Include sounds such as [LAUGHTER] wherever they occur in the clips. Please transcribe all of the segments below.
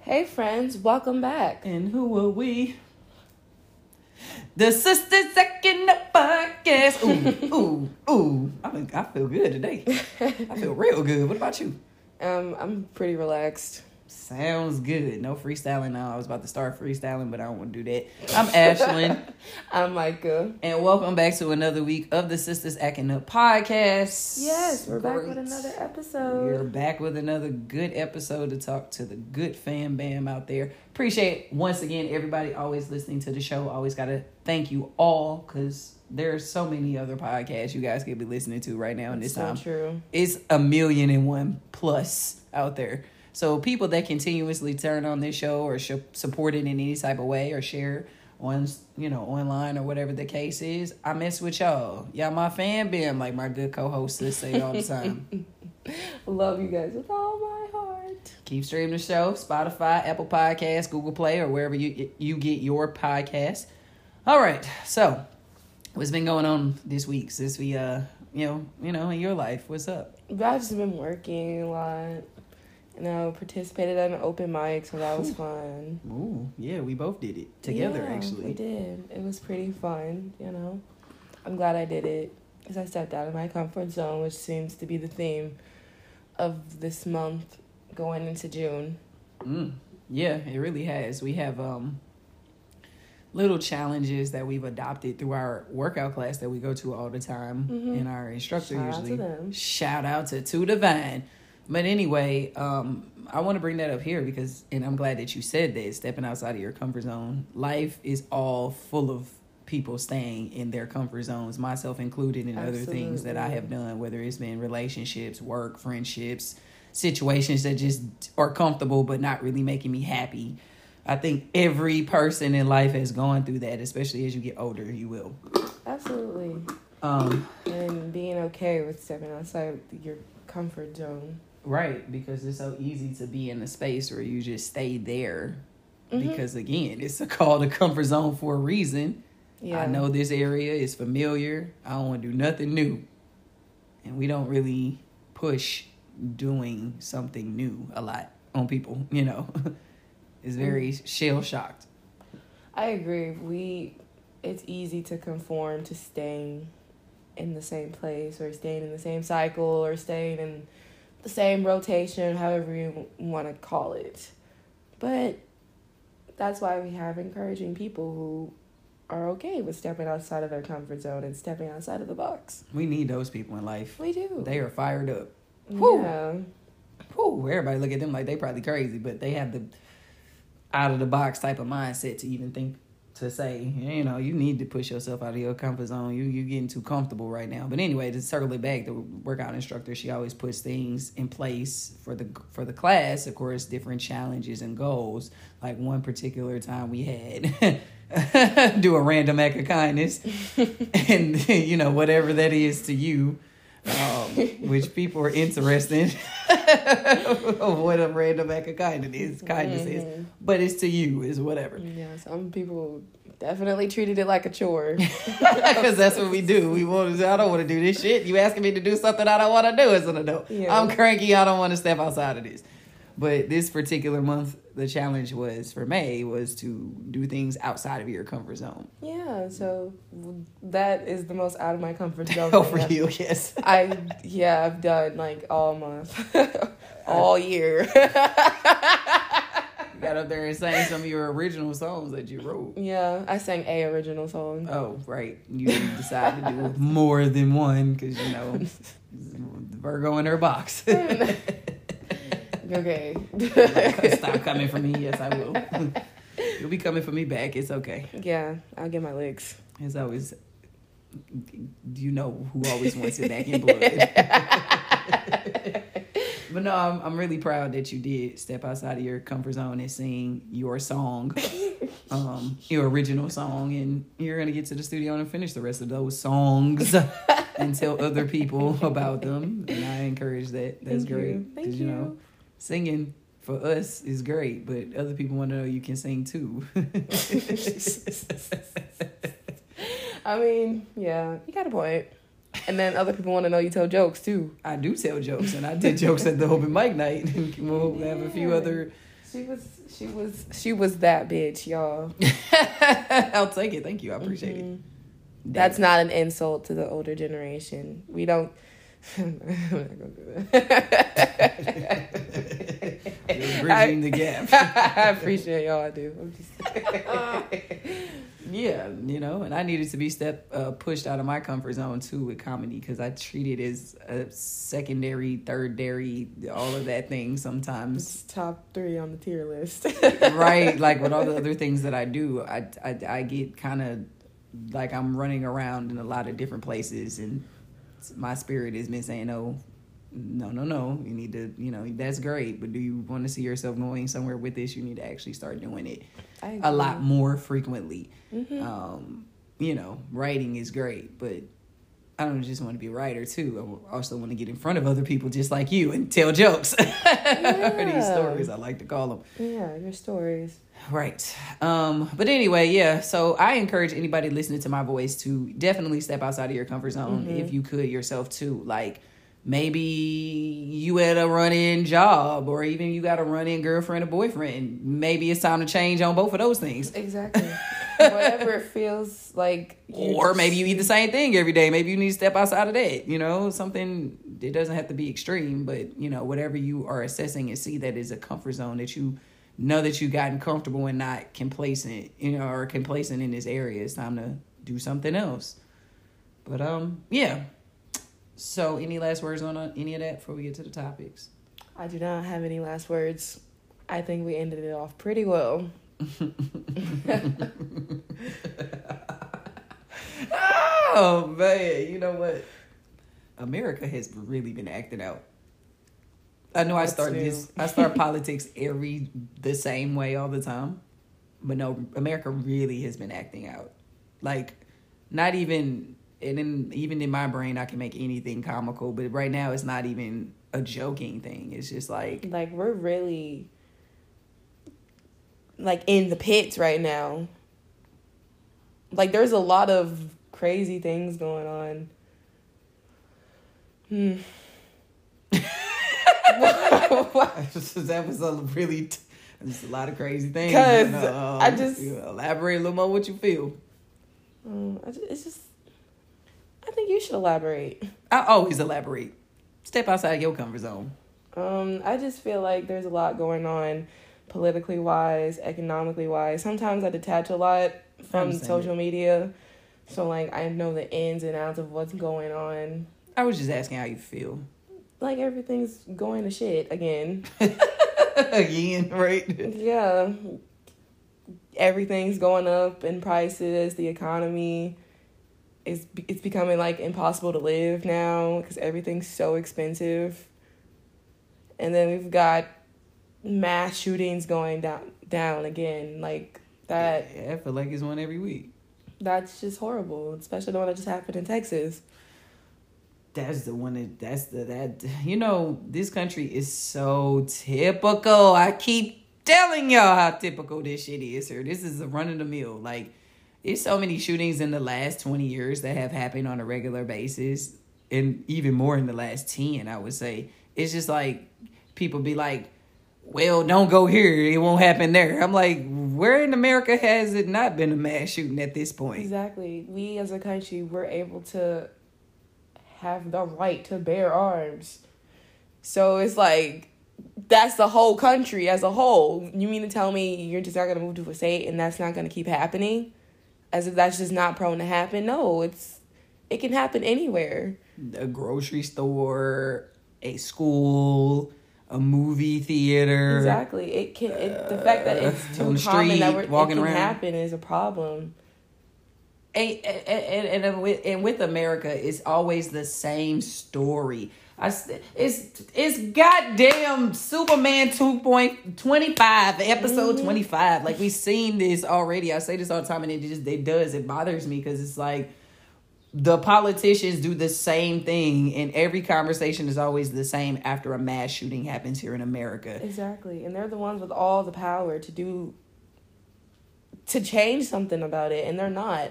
Hey, friends, welcome back. And who are we? The Sisters Second Podcast. Ooh, [LAUGHS] ooh, ooh. I, mean, I feel good today. I feel real good. What about you? [LAUGHS] Um, I'm pretty relaxed. Sounds good. No freestyling now. I was about to start freestyling, but I don't want to do that. I'm Ashlyn. [LAUGHS] I'm Micah. And welcome back to another week of the Sisters Acting Up podcast. Yes, we're back with another episode. We're back with another good episode to talk to the good fan bam out there. Appreciate once again everybody always listening to the show. Always gotta thank you all because there's so many other podcasts you guys could be listening to right now in this so time. true. It's a million and one plus out there. So people that continuously turn on this show or sh- support it in any type of way or share on you know online or whatever the case is, I mess with y'all. Y'all my fan bam, like my good co-hosts say all the time. [LAUGHS] Love you guys with all my heart. Keep streaming the show, Spotify, Apple Podcasts, Google Play, or wherever you you get your podcast. All right, so what's been going on this week since we uh you know you know in your life? What's up? I've just been working a lot. Know, participated in an open mic, so that was fun. Ooh, yeah, we both did it together Yeah, actually. We did. It was pretty fun, you know. I'm glad I did it because I stepped out of my comfort zone, which seems to be the theme of this month going into June. Mm, yeah, it really has. We have um little challenges that we've adopted through our workout class that we go to all the time, Mhm. and our instructor Shout out to usually. them. Shout out to Two Divine. But anyway, um, I want to bring that up here because, and I'm glad that you said that. Stepping outside of your comfort zone, life is all full of people staying in their comfort zones, myself included, and other things that I have done, whether it's been relationships, work, friendships, situations that just are comfortable but not really making me happy. I think every person in life has gone through that, especially as you get older, you will. Absolutely. Um, And being okay with stepping outside your comfort zone. Right, because it's so easy to be in a space where you just stay there. Mhm. Because again, it's a called a comfort zone for a reason. Yeah. I know this area is familiar. I don't want to do nothing new. And we don't really push doing something new a lot on people, [LAUGHS] you know. it's very shell shocked. I agree. We it's easy to conform to staying in the same place or staying in the same cycle or staying in the same rotation, however you want to call it. But that's why we have encouraging people who are okay with stepping outside of their comfort zone and stepping outside of the box. We need those people in life. We do. They are fired up. Whew. yeah. Whew, everybody look at them like they probably crazy, but they have the out of the box type of mindset to even think to say, you know, you need to push yourself out of your comfort zone. You you getting too comfortable right now. But anyway, to circle it back, the workout instructor she always puts things in place for the for the class. Of course, different challenges and goals. Like one particular time we had [LAUGHS] do a random act of kindness, [LAUGHS] and you know whatever that is to you. Um, which people are interested of what a random act of kindness is, kindness is, Mhm. but it's to you is whatever. Yeah, some people definitely treated it like a chore. [LAUGHS] Because that's what we do. We want to. I don't want to do this shit. You asking me to do something I don't want to do as an adult. Yeah. I'm cranky. I don't want to step outside of this. But this particular month, the challenge was for May was to do things outside of your comfort zone. Yeah, so that is the most out of my comfort [LAUGHS] zone. Oh, for I've- you, yes. I yeah, I've done like all month, [LAUGHS] all year. [LAUGHS] Got up there and sang some of your original songs that you wrote. yeah, I sang a original song. Oh, right. You decided to do more than one because, you know, Virgo in her box. Okay. Stop coming for me. Yes, I will. [LAUGHS] You'll be coming for me back. It's okay. yeah, I'll get my licks. As always, you know who always wants it back in blood. [LAUGHS] but no, I'm, I'm really proud that you did step outside of your comfort zone and sing your song, [LAUGHS] um, your original song, and you're gonna get to the studio and finish the rest of those songs and tell other people about them. And I encourage that. That's Thank you. great Thank you know singing for us is great, but other people want to know you can sing too. [LAUGHS] I mean, yeah, you got a point. And then other people want to know you tell jokes too. I do tell jokes, and I did jokes at the open mic night. [LAUGHS] we'll have a few other She was she was she was that bitch, y'all. [LAUGHS] I'll take it. Thank you. I appreciate Mhm. it. That's not an insult to the older generation. We don't. I'm not gonna do that. You're bridging the gap. [LAUGHS] I appreciate y'all. I do. I'm just. [LAUGHS] Yeah, you know, and I needed to be step uh, pushed out of my comfort zone too with comedy because I treat it as a secondary, third dairy, all of that thing sometimes. It's top three on the tier list. [LAUGHS] right, like with all the other things that I do, I I, I get kind of like I'm running around in a lot of different places, and my spirit has been saying, "No, no, no, no. You need to, you know, that's great, but do you want to see yourself going somewhere with this? You need to actually start doing it a lot more frequently." hmm um, you know, writing is great, but I don't just want to be a writer too. I also want to get in front of other people just like you and tell jokes. or [LAUGHS] these stories, I like to call them. Yeah, your stories. Right. Um, but anyway, yeah. So I encourage anybody listening to my voice to definitely step outside of your comfort zone Mhm. if you could yourself too. Like maybe you had a run in job or even you got a run in girlfriend or boyfriend. Maybe it's time to change on both of those things. Exactly. [LAUGHS] Whatever it feels like. Or just- maybe you eat the same thing every day. Maybe you need to step outside of that. You know, something it doesn't have to be extreme, but you know, whatever you are assessing and see that is a comfort zone that you know that you've gotten comfortable and not complacent, you know, or complacent in this area. It's time to do something else. But um, yeah. So, any last words on uh, any of that before we get to the topics? I do not have any last words. I think we ended it off pretty well. Oh man, you know what? America has really been acting out. I know I What's start this. I start [LAUGHS] politics every the same way all the time, but no, America really has been acting out. Like, not even and then even in my brain, I can make anything comical, but right now it's not even a joking thing. It's just like Like we're really like in the pits right now. Like there's a lot of crazy things going on. Hmm. [LAUGHS] that was a really t- just a lot of crazy things. 'Cause you know, I just- elaborate a little more what you feel. Um, I it's just I think you should elaborate. I always elaborate. Step outside your comfort zone. Um, I just feel like there's a lot going on politically wise, economically wise. Sometimes I detach a lot from social media. So like I know the ins and outs of what's going on. I was just asking how you feel. Like everything's going to shit again. [LAUGHS] Again, right? yeah. Everything's going up in prices, the economy is it's becoming like impossible to live now cuz everything's so expensive. And then we've got mass shootings going down down again like that Yeah, I feel like it's one every week. that's just horrible especially the one that just happened in texas That's the one that that's the that you know this country is so typical. I keep telling y'all how typical this shit is here. This is a run of the mill. Like there's so many shootings in the last twenty years that have happened on a regular basis, and even more in the last ten. I would say it's just like people be like, "Well, don't go here. It won't happen there." I'm like, where in America has it not been a mass shooting at this point? exactly we as a country we're able to have the right to bear arms so it's like that's the whole country as a whole you mean to tell me you're just not going to move to a state and that's not going to keep happening as if that's just not prone to happen no it's it can happen anywhere a grocery store, a school, a movie theater. Exactly. It can. It, the fact that it's Uh, too common that we're, it walking can around. happen is a problem. And, and, and, and with, and with America, it's always the same story. I, it's it's goddamn Superman 2.25 episode 25 like we've seen this already I say this all the time and it just it does it bothers me because it's like the politicians do the same thing and every conversation is always the same after a mass shooting happens here in America Exactly, and they're the ones with all the power to do to change something about it, and they're not.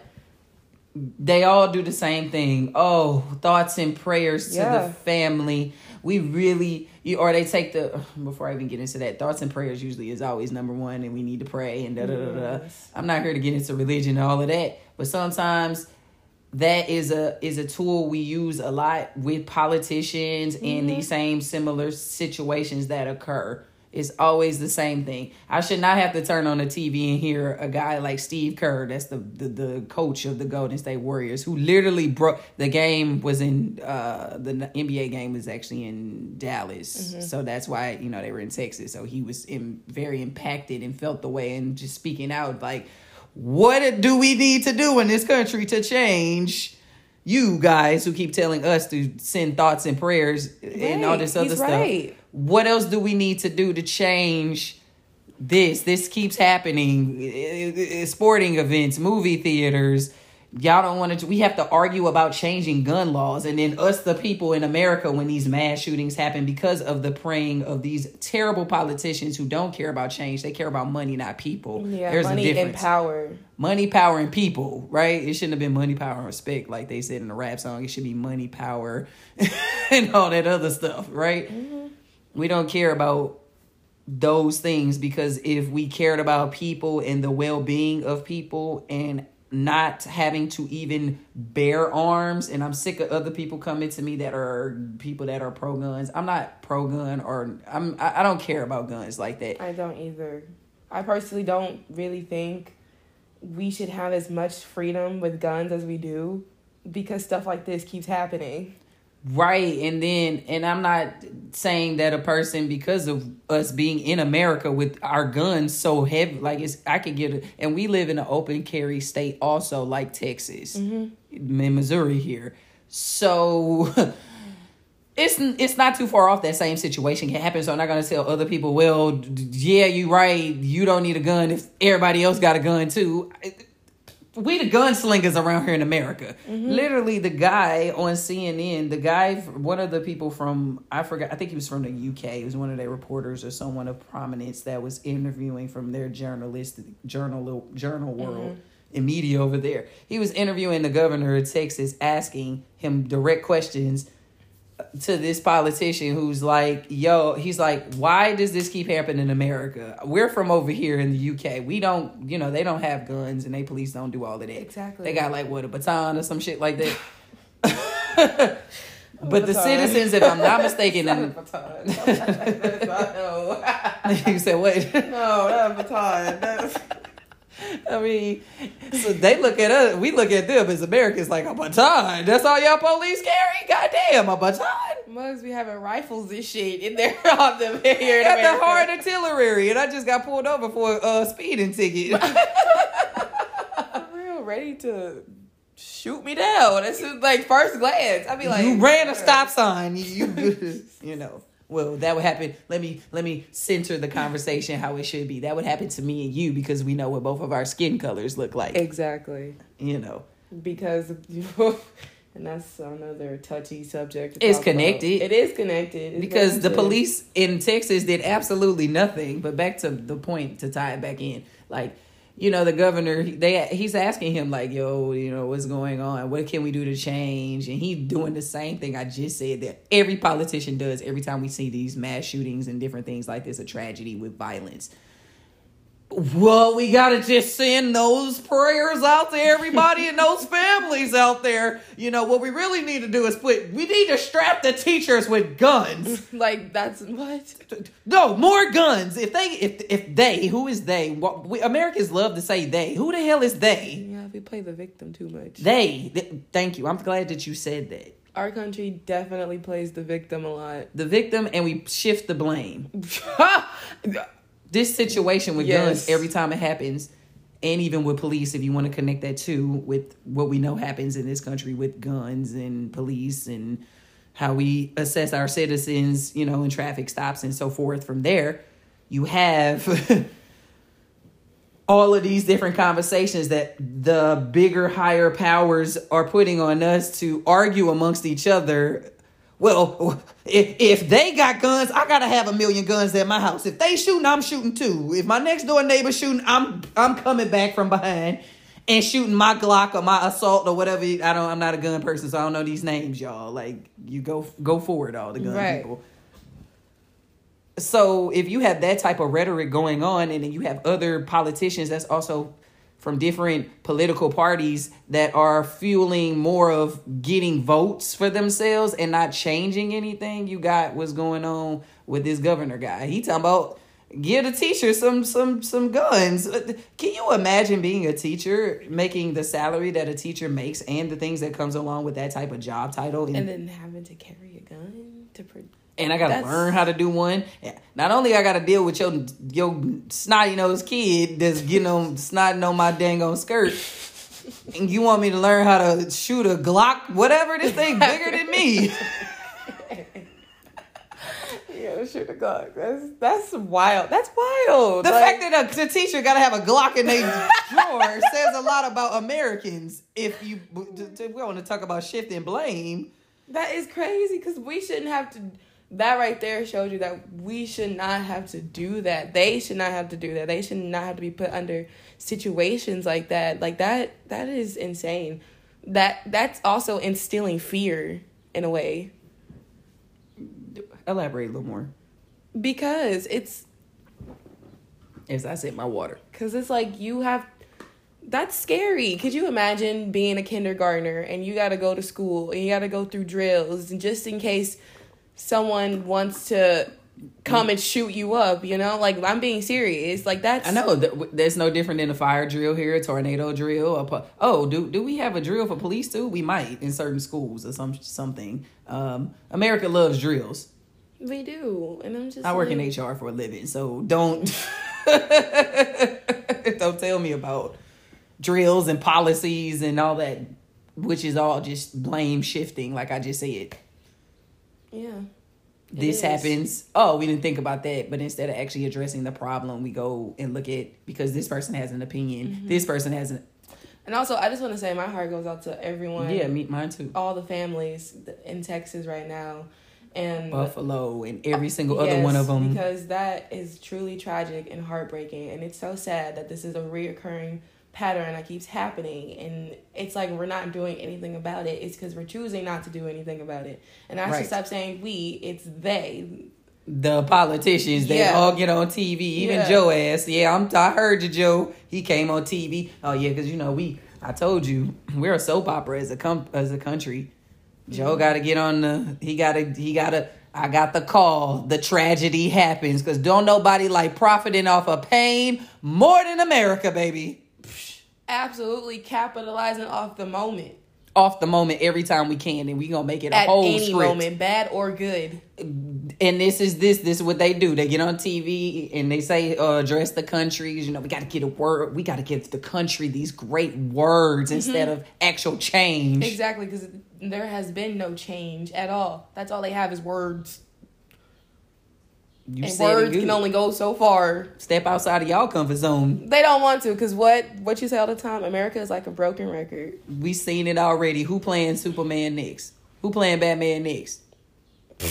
they all do the same thing. Oh, thoughts and prayers to Yeah. the family. we really, you, or they take the, before I even get into that, thoughts and prayers usually is always number one, and we need to pray and da da da da. Yes. I'm not here to get into religion and all of that, but sometimes that is a is a tool we use a lot with politicians in these same similar situations that occur. It's always the same thing. I should not have to turn on the TV and hear a guy like Steve Kerr, that's the the, the coach of the Golden State Warriors, who literally broke the game was in uh the NBA game was actually in Dallas. So that's why, you know, they were in Texas. So he was in, very impacted and felt the way and just speaking out like what do we need to do in this country to change you guys who keep telling us to send thoughts and prayers and all this other he's stuff? right. what else do we need to do to change this? This keeps happening. Sporting events movie theaters y'all don't want to we have to argue about changing gun laws and then us the people in america when these mass shootings happen because of the praying of these terrible politicians who don't care about change they care about money not people Yeah, there's a money and power. money, power, and people, right? It shouldn't have been money, power, and respect like they said in the rap song. It should be money, power, [LAUGHS] and all that other stuff, right? Mm-hmm. We don't care about those things because if we cared about people and the well being of people and not having to even bear arms and I'm sick of other people coming to me that are people that are pro guns. I'm not pro gun or I'm I don't care about guns like that. I don't either. I personally don't really think we should have as much freedom with guns as we do because stuff like this keeps happening. Right. And then, and I'm not saying that a person, because of us being in America with our guns so heavy, like it's, I could get it. And we live in an open carry state also, like Texas, mm-hmm. in Missouri here. So. [LAUGHS] It's, it's not too far off that same situation can happen. So I'm not gonna tell other people, well, yeah, you right. You don't need a gun if everybody else got a gun too we the gunslingers around here in America. Mm-hmm. Literally, the guy on CNN, the guy, one of the people from I forgot, I think he was from the UK. He was one of their reporters or someone of prominence that was interviewing from their journalistic journal journal mm-hmm. world and media over there. He was interviewing the governor of Texas, asking him direct questions to this politician who's like, yo, he's like, why does this keep happening in America? We're from over here in the UK. We don't, you know, they don't have guns and they police don't do all of that. Exactly. They got like what a baton or some shit like that. [LAUGHS] but the citizens, if I'm not mistaken, [LAUGHS] and no, [LAUGHS] you said what? not a baton. [LAUGHS] I mean, so they look at us, we look at them as Americans like a baton. That's all y'all police carry? Goddamn, a baton. Mugs be having rifles and shit in there on them here got the hard [LAUGHS] artillery, and I just got pulled over for a speeding ticket. [LAUGHS] Real, ready to shoot me down. This is like first glance. I'd be like, you ran a stop sign. You, you, you know. Well, that would happen. Let me let me center the conversation how it should be. That would happen to me and you because we know what both of our skin colors look like. Exactly. You know. Because [LAUGHS] and that's another touchy subject. to It's talk about. connected. It is connected It's because the police in Texas did absolutely nothing. But back to the point to tie it back in, like you know, the governor they he's asking him like, "Yo, you know, what's going on? What can we do to change?" And he's doing the same thing I just said that every politician does every time we see these mass shootings and different things like this, a tragedy with violence. Well, we gotta just send those prayers out to everybody and those [LAUGHS] families out there. You know what we really need to do is put. We need to strap the teachers with guns. [LAUGHS] like that's what. No, more guns. If they, if if they, who is they? What we, Americans love to say they. Who the hell is they? Yeah, we play the victim too much. They. Th- thank you. I'm glad that you said that. Our country definitely plays the victim a lot. The victim, and we shift the blame. [LAUGHS] This situation with Yes. guns, every time it happens, and even with police, if you want to connect that too with what we know happens in this country with guns and police and how we assess our citizens, you know, in traffic stops and so forth. From there, you have [LAUGHS] all of these different conversations that the bigger, higher powers are putting on us to argue amongst each other. Well, if, if they got guns, I gotta have a million guns at my house. If they shooting, I'm shooting too. If my next door neighbor shooting, I'm I'm coming back from behind. and shooting my Glock or my assault or whatever. I don't. I'm not a gun person, so I don't know these names, y'all. Like you go go forward, all the gun Right. people. So if you have that type of rhetoric going on, and then you have other politicians that's also from different political parties that are fueling more of getting votes for themselves and not changing anything, you got what's going on with this governor guy. He talking about give the teacher some some some guns. Uh, can you imagine being a teacher making the salary that a teacher makes and the things that comes along with that type of job title And then having to carry a gun to pro- and I gotta That's- learn how to do one. Not only I gotta deal with your your snotty nosed kid that's getting on snotting on my dang on skirt, and you want me to learn how to shoot a Glock, whatever this thing bigger than me. [LAUGHS] Yeah, shoot a Glock. That's that's wild. That's wild. The Like, fact that a, the teacher gotta have a Glock in their drawer [LAUGHS] says a lot about Americans. If you we want to talk about shifting blame, that is crazy because we shouldn't have to. That right there shows you that we should not have to do that. They should not have to do that. They should not have to be put under situations like that. Like that. That is insane. That that's also instilling fear in a way elaborate a little more. because it's As I said, my water. Cause it's like you have that's scary. Could you imagine being a kindergartner and you gotta go to school and you gotta go through drills and just in case someone wants to come and shoot you up, you know? Like I'm being serious. Like that's I know that that's no different than a fire drill here, a tornado drill. A po- oh, do do we have a drill for police too? We might in certain schools or some something. Um, America loves drills. we do. And I'm just I work in HR for a living, so don't [LAUGHS] don't tell me about drills and policies and all that, which is all just blame shifting. Like I just said, Yeah. This happens. Oh, we didn't think about that. But instead of actually addressing the problem, we go and look at because this person has an opinion. Mm-hmm. This person has an And also I just wanna say my heart goes out to everyone. yeah, me mine too. all the families in Texas right now. And Buffalo and every single other Yes, one of them. Because that is truly tragic and heartbreaking. And it's so sad that this is a reoccurring pattern that keeps happening. And it's like we're not doing anything about it. It's because we're choosing not to do anything about it. And I should Right. stop saying we, it's they. the politicians they Yeah. all get on TV. Even Yeah. Joe ass, yeah, I'm. I heard you, Joe. He came on TV. Oh yeah, because you know we. I told you we're a soap opera as a com- as a country. Joe Mm-hmm. got to get on the. He got to. He got to. I got the call. The tragedy happens because don't nobody like profiting off of pain more than America, baby. Absolutely capitalizing off the moment. Off the moment every time we can, and we gonna make it a At whole any script. moment, bad or good. and this is this this is what they do they get on tv and they say uh address the countries you know we got to get a word we got to give the country these great words instead of actual change Exactly, because there has been no change at all. That's all they have is words. You words can only go so far. step outside of y'all comfort zone They don't want to, because what what you say all the time, America is like a broken record. we seen it already who playing superman next who playing batman next [LAUGHS]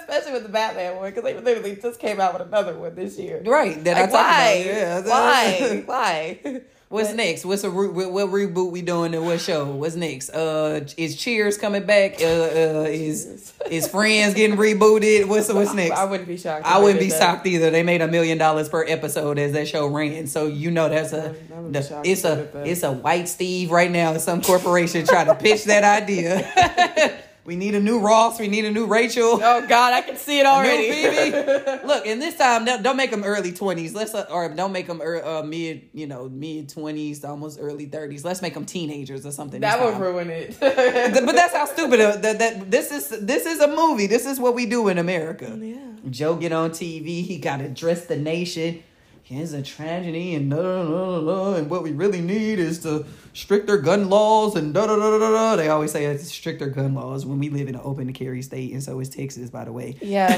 Especially with the Batman one, because they literally just came out with another one this year. right that Like, i talked why? about [LAUGHS] yeah. Why? Why? [LAUGHS] What's next? What's a re- what, what reboot we doing and what show? What's next? Uh, is Cheers coming back? Uh, uh is is Friends getting rebooted? What's [LAUGHS] what's next? I wouldn't be shocked. I wouldn't be that. shocked either. They made a million dollars per episode as that show ran, so you know that's a I the- it's a they did that. it's a white Steve right now. Some corporation trying to pitch that idea. [LAUGHS] we need a new Ross. We need a new Rachel. Oh God, I can see it already. [LAUGHS] Look, and this time don't, don't make them early twenties. Let's uh, or don't make them er, uh, mid you know mid twenties, almost early thirties. Let's make them teenagers or something. that would time. ruin it. [LAUGHS] But that's how stupid uh, that, that this is. This is a movie. This is what we do in America. yeah. Joe get on TV. He got to dress the nation. Here's a tragedy, and da, da, da, da, da, and what we really need is to stricter gun laws and da da da da da. They always say it's stricter gun laws when we live in an open to carry state, and so is Texas, by the way. Yeah.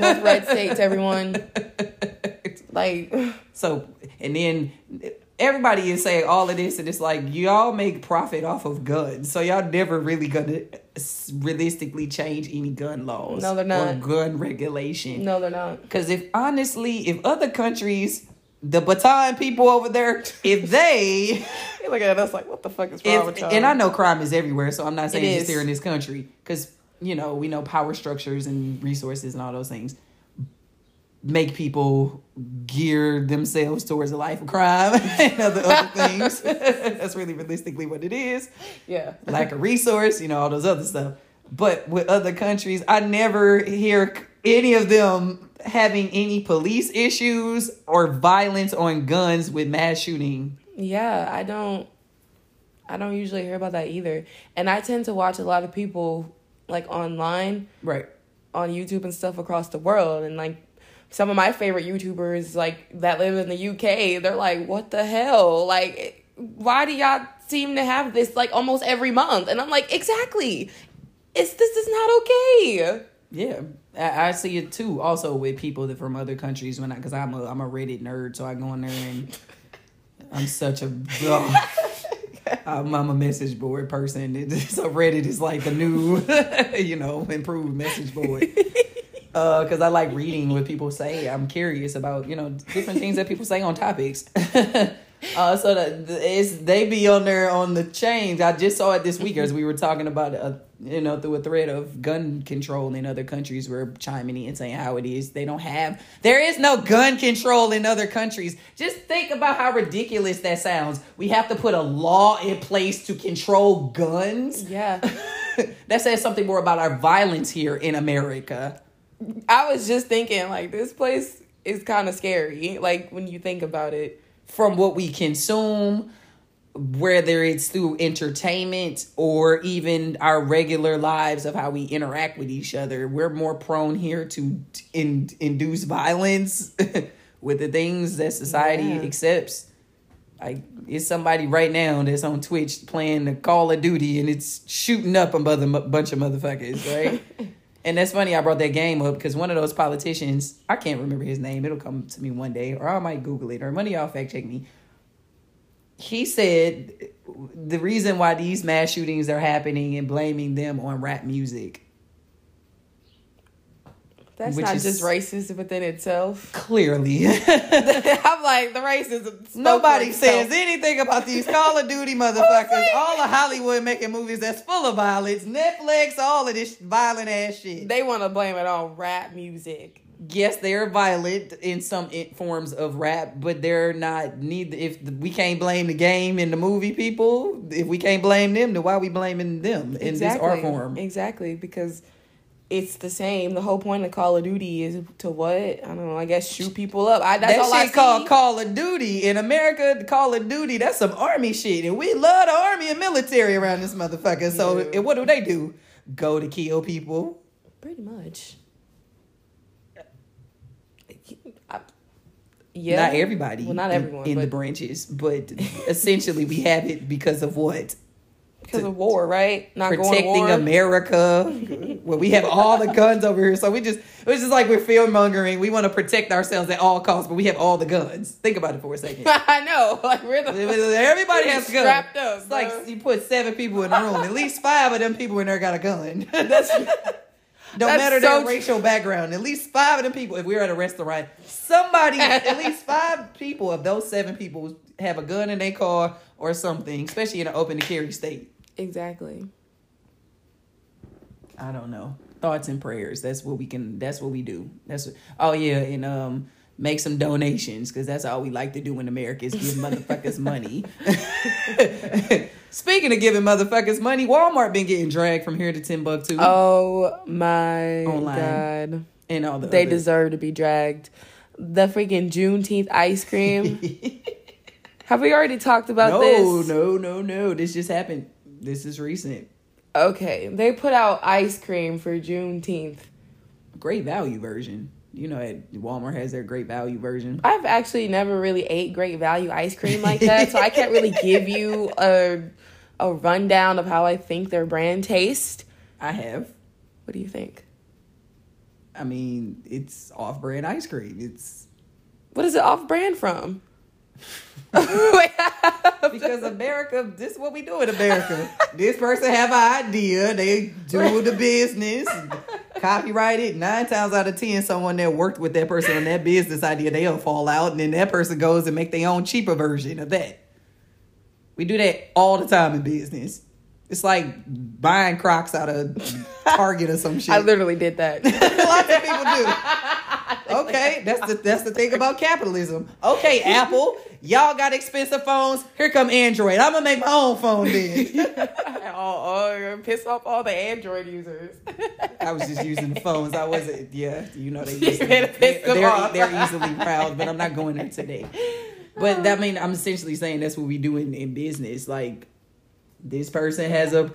Both red states, everyone. [LAUGHS] Like [SIGHS] So, and then everybody is saying all of this, and it's like y'all make profit off of guns, so y'all never really gonna realistically change any gun laws. No, they're Or not. gun regulation. no, they're not. Because if honestly, if other countries the baton people over there, if they You [LAUGHS] look at us like, what the fuck is wrong if, with y'all? and I know crime is everywhere, so I'm not saying It just is. here in this country because you know we know power structures and resources and all those things make people gear themselves towards a life of crime [LAUGHS] and other, other [LAUGHS] things. [LAUGHS] That's really realistically what it is. yeah. Lack of resource, you know, all those other stuff. But with other countries, I never hear any of them having any police issues or violence on guns with mass shooting. Yeah, I don't I don't usually hear about that either. And I tend to watch a lot of people like online Right. on YouTube and stuff across the world and like some of my favorite YouTubers like that live in the UK, they're like, "What the hell? Like why do y'all seem to have this like almost every month?" And I'm like, "Exactly. It's this is not okay." Yeah, I, I see it too. Also with people that from other countries when I, because I'm a I'm a Reddit nerd, so I go in there and [LAUGHS] I'm such a ugh. I'm, I'm a message board person. So Reddit is like the new, [LAUGHS] you know, improved message board. [LAUGHS] Uh, because I like reading what people say. I'm curious about you know different things that people say on topics. [LAUGHS] uh, so that it's they be on there on the change. I just saw it this week as we were talking about uh, you know through a thread of gun control in other countries. We're chiming in saying how it is they don't have there is no gun control in other countries. Just think about how ridiculous that sounds. We have to put a law in place to control guns. Yeah. [LAUGHS] that says something more about our violence here in America. I was just thinking like this place is kind of scary like when you think about it. from what we consume, whether it's through entertainment or even our regular lives of how we interact with each other. We're more prone here to in, induce violence [LAUGHS] with the things that society Yeah. accepts. Like it's somebody right now that's on Twitch playing the Call of Duty and it's shooting up a mother, bunch of motherfuckers, right? [LAUGHS] and that's funny. I brought that game up because one of those politicians, I can't remember his name. It'll come to me one day, or I might Google it, or one of y'all fact check me. He said the reason why these mass shootings are happening and blaming them on rap music. That's Which not is- just racist within itself. [LAUGHS] Clearly, [LAUGHS] I'm like the racism. nobody itself. says anything about these Call of Duty [LAUGHS] motherfuckers. all of Hollywood making movies that's full of violence. Netflix, all of this violent ass shit. They want to blame it on rap music. yes, they're violent in some forms of rap, but they're not. Neither if we can't blame the game and the movie people, if we can't blame them, then why are we blaming them in this art form? Exactly, because it's the same. The whole point of Call of Duty is to what? I don't know. I guess shoot people up. I, that's that all I shit see. called Call of Duty in America. Call of Duty, that's some army shit, and we love the army and military around this motherfucker. So, Yeah. what do they do? Go to kill people. Pretty much. I- yeah. Not everybody. Well, not in- everyone, in, the but- branches, but essentially we have it because of what because of war, right? Not protecting. America. [LAUGHS] well, we have all the guns over here, so we just it's just like we're fear mongering. We want to protect ourselves at all costs, but we have all the guns. Think about it for a second. [LAUGHS] I know. [LAUGHS] Like we're the Everybody has guns. strapped up. It's like you put seven people in a room. At least five of them people in there got a gun. that's Don't That's matter so their racial background. At least five of them people. If we were at a restaurant, somebody, at least five people of those seven people have a gun in their car or something, especially in an open to carry state. Exactly. I don't know. Thoughts and prayers. That's what we can. That's what we do. That's what, oh yeah, and um, make some donations because that's all we like to do in America is give motherfuckers [LAUGHS] money. [LAUGHS] Speaking of giving motherfuckers money, Walmart been getting dragged from here to Timbuktu Oh my Online. god. and all the They other- deserve to be dragged. The freaking Juneteenth ice cream. [LAUGHS] Have we already talked about no, this? no, no, no. No. This just happened. This is recent. Okay, they put out ice cream for Juneteenth. Great value version. You know, at Walmart has their great value version. I've actually never really ate great value ice cream like [LAUGHS] that, so I can't really give you a a rundown of how I think their brand tastes. I have. What do you think? I mean, it's off-brand ice cream. It's What is it off brand from? [LAUGHS] because America, this is what we do in America. [LAUGHS] this person have an idea, they do the business, copyright it. Nine times out of ten, someone that worked with that person on that business idea, they'll fall out, and then that person goes and make their own cheaper version of that. We do that all the time in business. It's like buying Crocs out of Target or some [LAUGHS] shit. I literally did that. Lots of people do. [LAUGHS] Okay, that's the that's the thing about capitalism. Okay, [LAUGHS] Apple, y'all got expensive phones. Here come Android. I'm gonna make my own phone then. [LAUGHS] oh, oh, piss off all the Android users. I was just using the phones. I wasn't. Yeah, you know they. Had to them they're, they're easily proud, but I'm not going there today. But that mean I'm essentially saying that's what we do in, in business. Like this person has a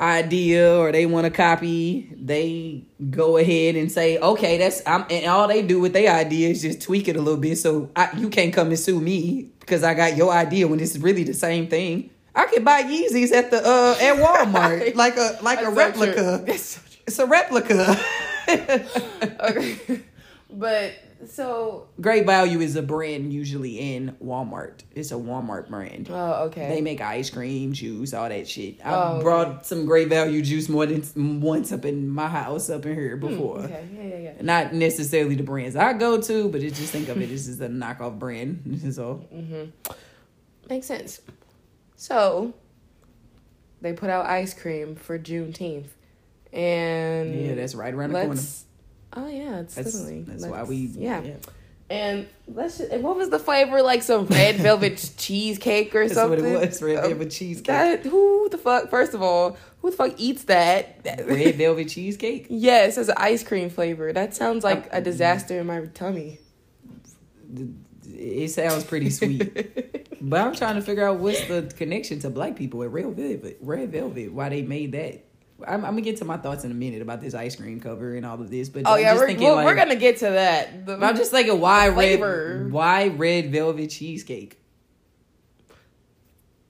idea or they want to copy, they go ahead and say, okay, that's I'm and all they do with their idea is just tweak it a little bit. So I, you can't come and sue me because I got your idea when it's really the same thing. I could buy Yeezys at the uh at Walmart [LAUGHS] like a like a That's so replica. so. It's a replica. [LAUGHS] Okay. But so Great Value is a brand usually in Walmart. It's a Walmart brand. oh okay. They make ice cream, juice, all that shit. I Oh, okay. brought some Great Value juice more than once up in my house up in here before. Hmm, Okay, yeah, yeah, yeah. Not necessarily the brands I go to, but it's just think of it as just a [LAUGHS] knockoff brand. [LAUGHS] So mm-hmm. Makes sense. So they put out ice cream for Juneteenth. And yeah, that's right around the corner. Oh yeah, it's That's literally that's why we yeah. And let's just, and what was the flavor? Like some red velvet [LAUGHS] cheesecake or That's something? what it was. Red Um, velvet cheesecake. That who the fuck? First of all, who the fuck eats that? Red velvet cheesecake. yes, as an ice cream flavor. That sounds like a disaster in my tummy. It sounds pretty sweet. [LAUGHS] But I'm trying to figure out what's the connection to black people at Red Velvet. Red Velvet, why they made that. I'm, I'm gonna get to my thoughts in a minute about this ice cream cover and all of this, but Oh I'm yeah, just we're, thinking like, we're gonna get to that. The- I'm just thinking why Flavor. red, why red velvet cheesecake,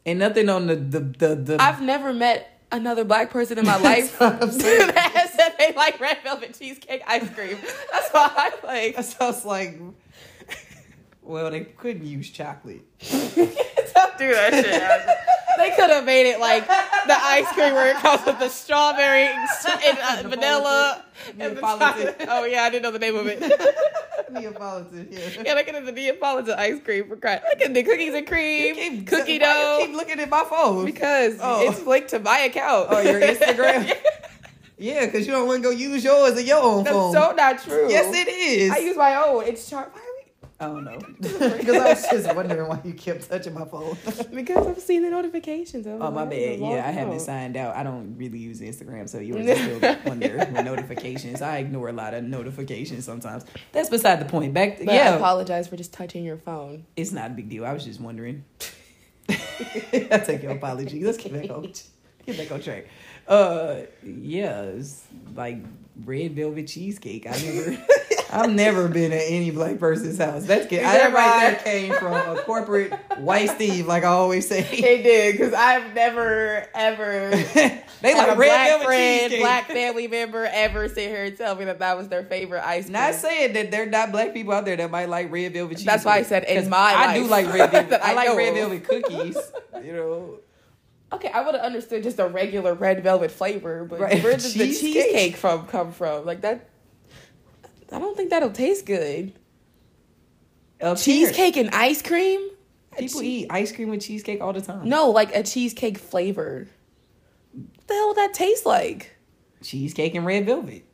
and nothing on the the the. the I've never met another black person in my life what I'm [LAUGHS] saying. that has said they like red velvet cheesecake ice cream. That's why I like. that sounds like. Well, they couldn't use chocolate. [LAUGHS] Don't do that shit. They could have made it like the ice cream where it comes with the strawberry and [LAUGHS] uh, vanilla and the Neapolitan. chocolate. Oh yeah, I didn't know the name of it. [LAUGHS] Neapolitan, yeah. yeah, they could have the Neapolitan ice cream for crying. Look at the cookies and cream, cookie why dough. You keep looking at my phone because Oh. it's linked to my account. Oh, your Instagram? Yeah, because you don't want to go use yours or your own That's phone. so not true. yes, it is. I use my own. It's char. Why are I don't know. [LAUGHS] Because I was just [LAUGHS] wondering why you kept touching my phone. [LAUGHS] Because I've seen the notifications. I was Oh, my bad. Yeah, I haven't signed out. I don't really use Instagram, so yours is still under with notifications. I ignore a lot of notifications sometimes. That's beside the point. Back, But I yeah, apologize for just touching your phone. it's not a big deal. I was just wondering. I take your apology. Let's get back on get back on track. Uh, yeah, it's like red velvet cheesecake. I never, I've never been at any black person's house. That's good. Is That that right there came from a corporate white Steve, like I always say. [LAUGHS] It did because I've never ever [LAUGHS] they like a red black friend, cheesecake. black family member ever sit here and tell me that that was their favorite ice cream. Not saying that there are not black people out there that might like red velvet cheesecake. That's why I said in my I do like red velvet. [LAUGHS] I I like red velvet cookies. You know, okay, I would have understood just a regular red velvet flavor, but Right, where does the cheesecake? cheesecake from come from? Like that, I don't think that'll taste good. Cheesecake and ice cream? People eat ice cream with cheesecake all the time. No, like a cheesecake flavor. What the hell would that taste like? cheesecake and red velvet.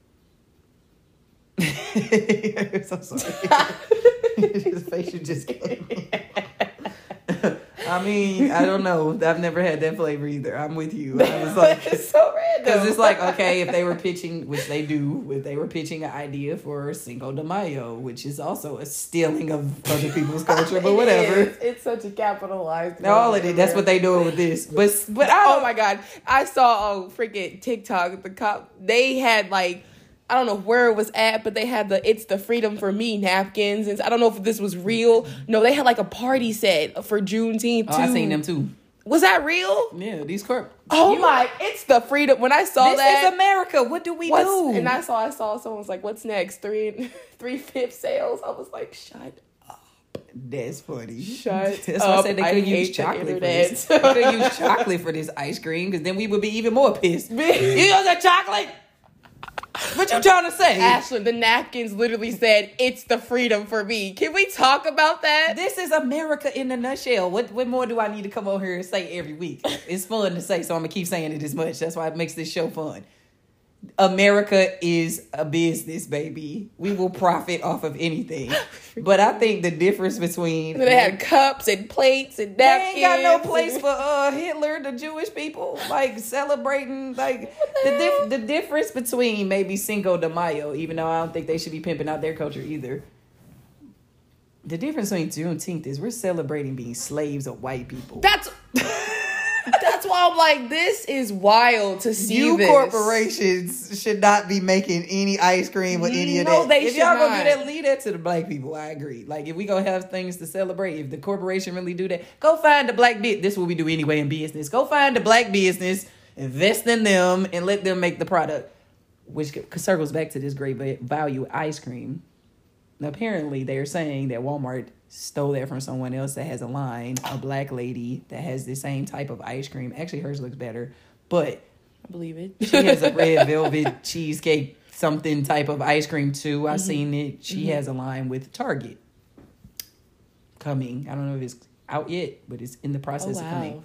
[LAUGHS] so sorry. His face you just gave me. I mean, I don't know. I've never had that flavor either. I'm with you. I was like, [LAUGHS] it's so random. Because it's like, okay, if they were pitching, which they do, if they were pitching an idea for Cinco de Mayo, which is also a stealing of other people's culture, but [LAUGHS] whatever. is. It's such a capitalized. Now, all of it, that's what they doing with this. But, but I Oh my god! I saw on freaking TikTok the cop. They had like. I don't know where it was at, but they had the "It's the Freedom for Me" napkins, and I don't know if this was real. No, they had like a party set for Juneteenth. oh, I too. seen them too. Was that real? Yeah, these corp. Oh You- my! It's the freedom. When I saw This that, is America. What do we do? and I saw I saw someone was like, "What's next? Three [LAUGHS] three fifth sales." I was like, "Shut." Up. That's funny. Shut [LAUGHS] That's why I up. said they I could hate use chocolate for this. They could use [LAUGHS] chocolate for this ice cream because then we would be even more pissed. you use a chocolate? What you trying to say? Ashlyn, the napkins literally said, "It's the freedom for me." Can we talk about that? This is America in a nutshell. What what more do I need to come over here and say every week? It's fun to say, so I'm gonna keep saying it as much. That's why it makes this show fun. America is a business, baby. We will profit off of anything. But I think the difference between They had cups and plates and they napkins. ain't got no place for uh Hitler, the Jewish people, like celebrating like [LAUGHS] the dif- the difference between maybe Cinco de Mayo, even though I don't think they should be pimping out their culture either. The difference between Juneteenth is we're celebrating being slaves of white people. That's [LAUGHS] that's why I'm like, this is wild to see. you this. corporations should not be making any ice cream with any of No, that. they if should y'all gonna not. do that, leave that to the black people. I agree. Like if we gonna have things to celebrate, if the corporation really do that, go find the black bit. This is what we do anyway in business. Go find the black business, invest in them, and let them make the product. Which c- circles back to this great value ice cream. Apparently, they're saying that Walmart stole that from someone else that has a line, a black lady that has the same type of ice cream. Actually, hers looks better, but I believe it. she has a red [LAUGHS] velvet cheesecake something type of ice cream too. I've mm-hmm. seen it. She mm-hmm. has a line with Target coming. I don't know if it's out yet, but it's in the Oh, process of coming. Oh,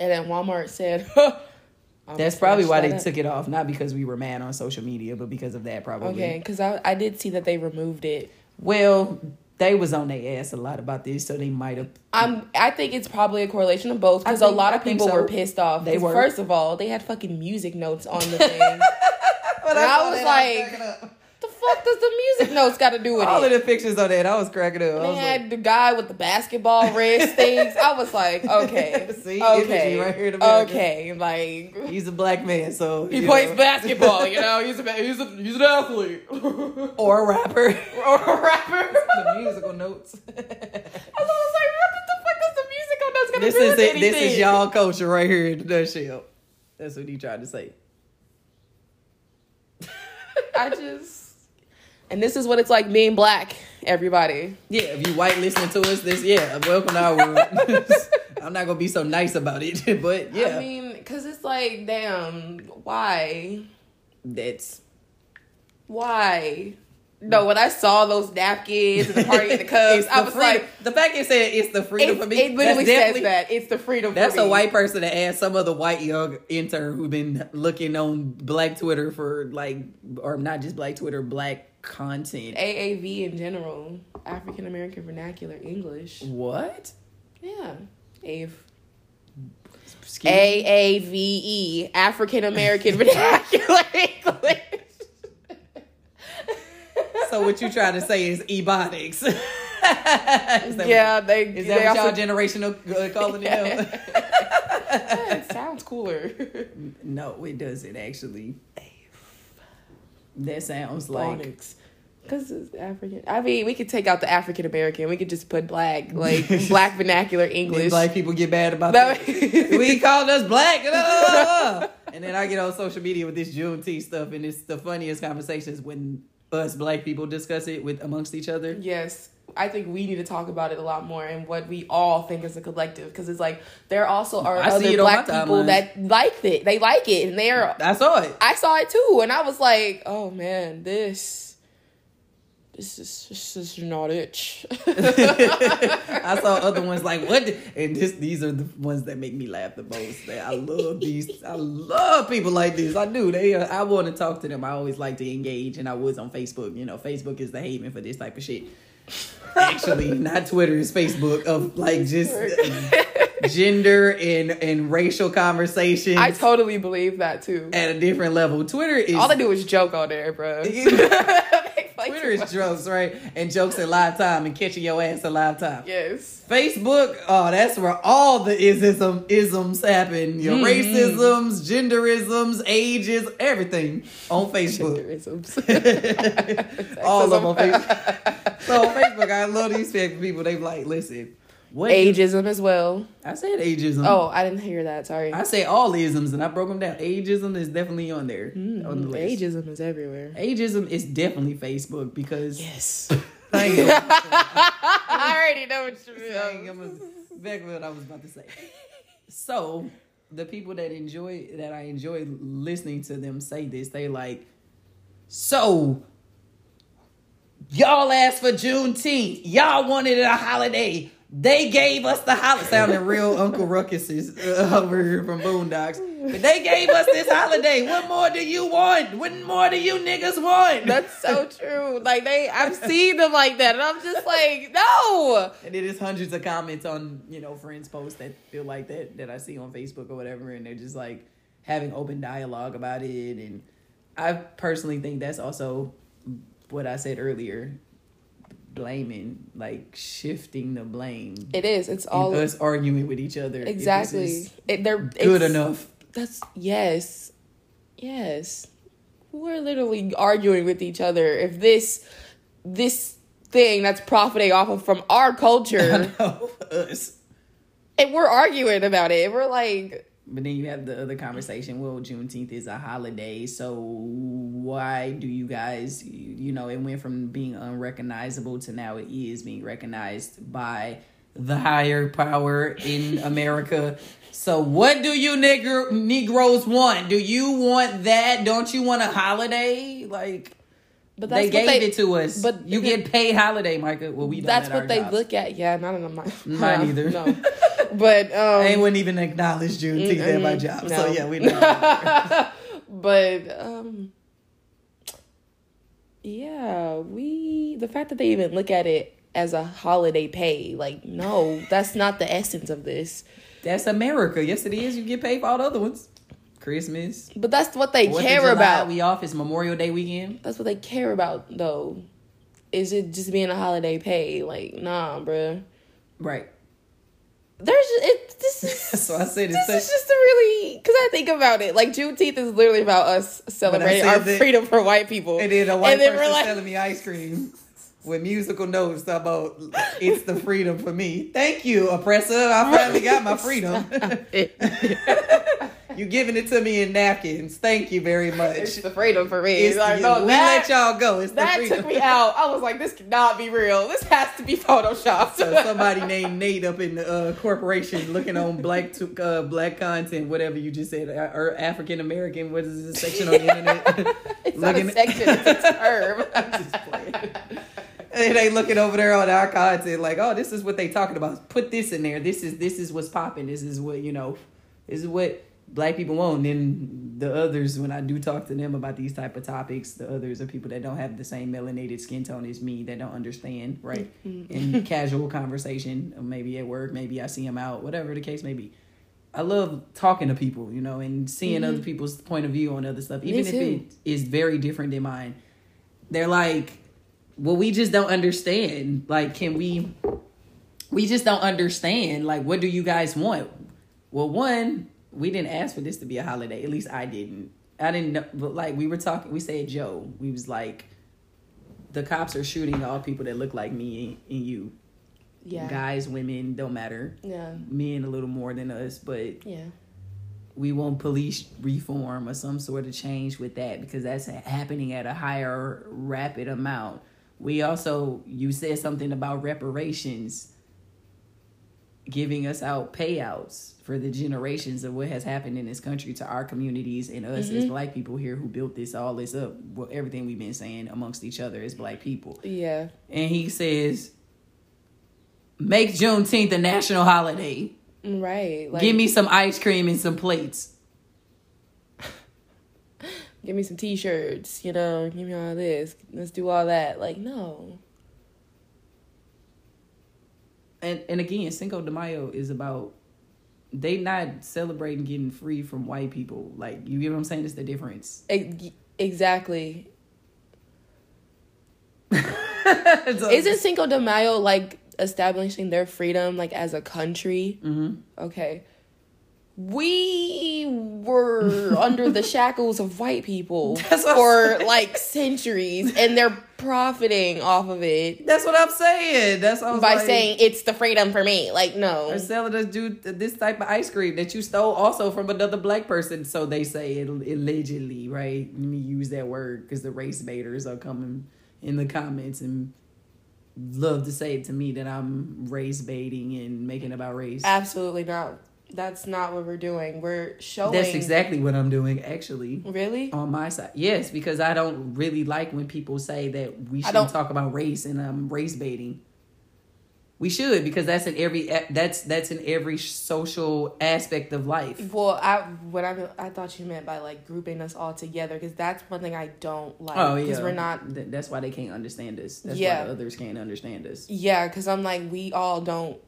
and then Walmart said, [LAUGHS] That's probably why they that took it off, not because we were mad on social media, but because of that probably. Okay, because I, I did see that they removed it. Well, they was on their ass a lot about this, so they might have. I'm. I think it's probably a correlation of both because a lot of people so. were pissed off. They were. First of all, they had fucking music notes on the [LAUGHS] thing. and I was like, the fuck does the music notes got to do with all it? All of the pictures on that, I was cracking up. They had like, the guy with the basketball wrist [LAUGHS] things. I was like, okay, [LAUGHS] See, okay, right here in okay, like he's a black man, so he plays know. basketball. You know, he's a he's a he's an athlete or a rapper. or a rapper. The musical notes. [LAUGHS] I was like, what the fuck is the musical notes gonna this do is with it. anything? This is y'all culture right here in the nutshell. That's what he tried to say. [LAUGHS] I just, and this is what it's like being black. Everybody, Yeah, if you white listening to us, this yeah, welcome to our world. [LAUGHS] I'm not gonna be so nice about it, but yeah, I mean, because it's like, damn, why, that's why? No, when I saw those napkins and the party in the [LAUGHS] cups, I the was freedom. like, the fact it said it's the freedom it, for me. it literally says that it's the freedom. That's a white person that asked some other white young intern who've been looking on Black Twitter for like, or not just Black Twitter, Black content. AAV in general, African American Vernacular English. What? Yeah, AVE. A A V E, African American [LAUGHS] Vernacular English. So what you trying to say is ebonics? [LAUGHS] is yeah, they. What, is they that what y'all also- generational uh, calling it? [LAUGHS] Yeah, it sounds cooler. [LAUGHS] no, it doesn't actually. That sounds like Phonics. Because it's African. I mean, we could take out the African American. We could just put black, like black vernacular English. Black people get mad about that. we called us black. and then I get on social media with this Juneteenth stuff, and it's the funniest conversations when us black people discuss it with amongst each other. yes, I think we need to talk about it a lot more and what we all think as a collective. Because it's like there also are I other it on my black people that like it. They like it, and they're. I saw it. I saw it too, and I was like, "Oh man, this." This is this is not it. [LAUGHS] I saw other ones like what, and this these are the ones that make me laugh the most. That I love these. I love people like this. I do. They. I want to talk to them. I always like to engage, and I was on Facebook. You know, Facebook is the haven for this type of shit. Actually, not Twitter. It's Facebook of like just [LAUGHS] gender and and racial conversations I totally believe that too. at a different level. Twitter is All they do is joke on there, bro. [LAUGHS] Twitter is jokes, right? And jokes in live time and catching your ass in live time. yes. Facebook, oh, that's where all the ism isms happen. Your Mm-hmm. racisms, genderisms, ages, everything on Facebook. Genderisms. [LAUGHS] all of them on Facebook. so on Facebook, I love these Facebook people. They like, listen, what Ageism as well. I said ageism. Oh, I didn't hear that. Sorry. I say all isms, and I broke them down. Ageism is definitely on there hmm, on the list. Ageism is everywhere. Ageism is definitely Facebook because Yes. I ain't gonna- I already know what you saying mean. was exactly what I was about to say. So the people that enjoy that I enjoy listening to them say this, they like, so y'all asked for Juneteenth. Y'all wanted a holiday. They gave us the holiday. Sounding real Uncle Ruckus is uh, over here from Boondocks. But they gave us this holiday. What more do you want? What more do you niggas want? That's so true. Like they, I've seen them like that, and I'm just like, no. And it is hundreds of comments on, you know, friends' posts that feel like that that I see on Facebook or whatever, and they're just like having open dialogue about it. And I personally think that's also what I said earlier, blaming, like shifting the blame. It is. It's all us arguing with each other. exactly. It, they're good enough. That's yes, yes. We're literally arguing with each other. If this, this thing that's profiting off of from our culture, [LAUGHS] us. and we're arguing about it, we're like, But then you have the other conversation. Well, Juneteenth is a holiday, so why do you guys, you know, it went from being unrecognizable to now it is being recognized by the higher power in [LAUGHS] America. So, what do you nigger Negroes want? Do you want that? Don't you want a holiday? Like but they gave they, it to us. but you get paid holiday, Micah. Well, we That's what they jobs. look at. Yeah, not in my [LAUGHS] Mine either. No, [LAUGHS] but um, They wouldn't even acknowledge Juneteenth at my job. No. So yeah, we know. [LAUGHS] but um yeah we the fact that they even look at it as a holiday pay like no that's not the essence of this That's America. Yes, it is. You get paid for all the other ones. Christmas. but that's what they Fourth care July, about We off. It's Memorial Day weekend. that's what they care about though is it just being a holiday pay like nah bruh Right. there's it this [LAUGHS] is So I said this it's is just a really because I think about it. Like Juneteenth is literally about us celebrating our that- freedom for white people. And then a white And person we're like- selling me ice cream with musical notes about it's the freedom for me. Thank you, oppressor. I finally got my freedom. [LAUGHS] [LAUGHS] you giving it to me in napkins. Thank you very [LAUGHS] much. It's the freedom for me. It's like, no, we that, let y'all go. It's the that took me out. I was like, this cannot be real. This has to be photoshopped. So somebody named Nate up in the uh, corporation looking on black to, uh, black content, whatever you just said, uh, or African American. What is this section on the internet? [LAUGHS] it's not a section, it's a [LAUGHS] term. I'm just playing. and they looking over there on our content like, oh, this is what they talking about. Put this in there. This is this is what's popping. This is what you know. This is what black people. And then the others, when I do talk to them about these type of topics, the others are people that don't have the same melanated skin tone as me, that don't understand, right? Mm-hmm. In [LAUGHS] casual conversation, or maybe at work, maybe I see them out, whatever the case may be. I love talking to people, you know, and seeing other mm-hmm. people's point of view on other stuff, even if it is very different than mine. They're like, well, we just don't understand. Like, can we? We just don't understand. Like, what do you guys want? Well, one, we didn't ask for this to be a holiday. At least I didn't. I didn't know. But like, we were talking. We said Joe. We was like, the cops are shooting all people that look like me and you. yeah. Guys, women, don't matter. Yeah. Men a little more than us, but Yeah. we want police reform or some sort of change with that because that's happening at a higher rapid amount. We also you said something about reparations giving us out payouts for the generations of what has happened in this country to our communities and us as mm-hmm. black people here who built this all this up well, everything we've been saying amongst each other as black people Yeah. and he says make juneteenth a national holiday Right. Like, give me some ice cream and some plates [LAUGHS] give me some t-shirts, you know, give me all this. Let's do all that. Like, no. And and again, Cinco de Mayo is about they not celebrating getting free from white people. Like you get what I'm saying? It's the difference. Exactly. [LAUGHS] So- Isn't Cinco de Mayo like establishing their freedom like as a country? Mhm. Okay. We were [LAUGHS] under the shackles of white people for like centuries and they're profiting off of it That's what I'm saying. That's what I was by like, saying it's the freedom for me. Like no. They're selling us dude this type of ice cream that you stole also from another black person. So they say it allegedly, right? Let me use that word because the race baiters are coming in the comments and love to say it to me that I'm race baiting and making about race. Absolutely not. That's not what we're doing. We're showing. That's exactly what I'm doing, actually. Really? On my side, yes, because I don't really like when people say that we shouldn't talk about race and um race baiting. We should because that's in every that's that's in every social aspect of life. Well, I what I I thought you meant by like grouping us all together because that's one thing I don't like. Oh yeah, because we're not. Th- that's why they can't understand us. That's Yeah. why others can't understand us. Yeah, because I'm like we all don't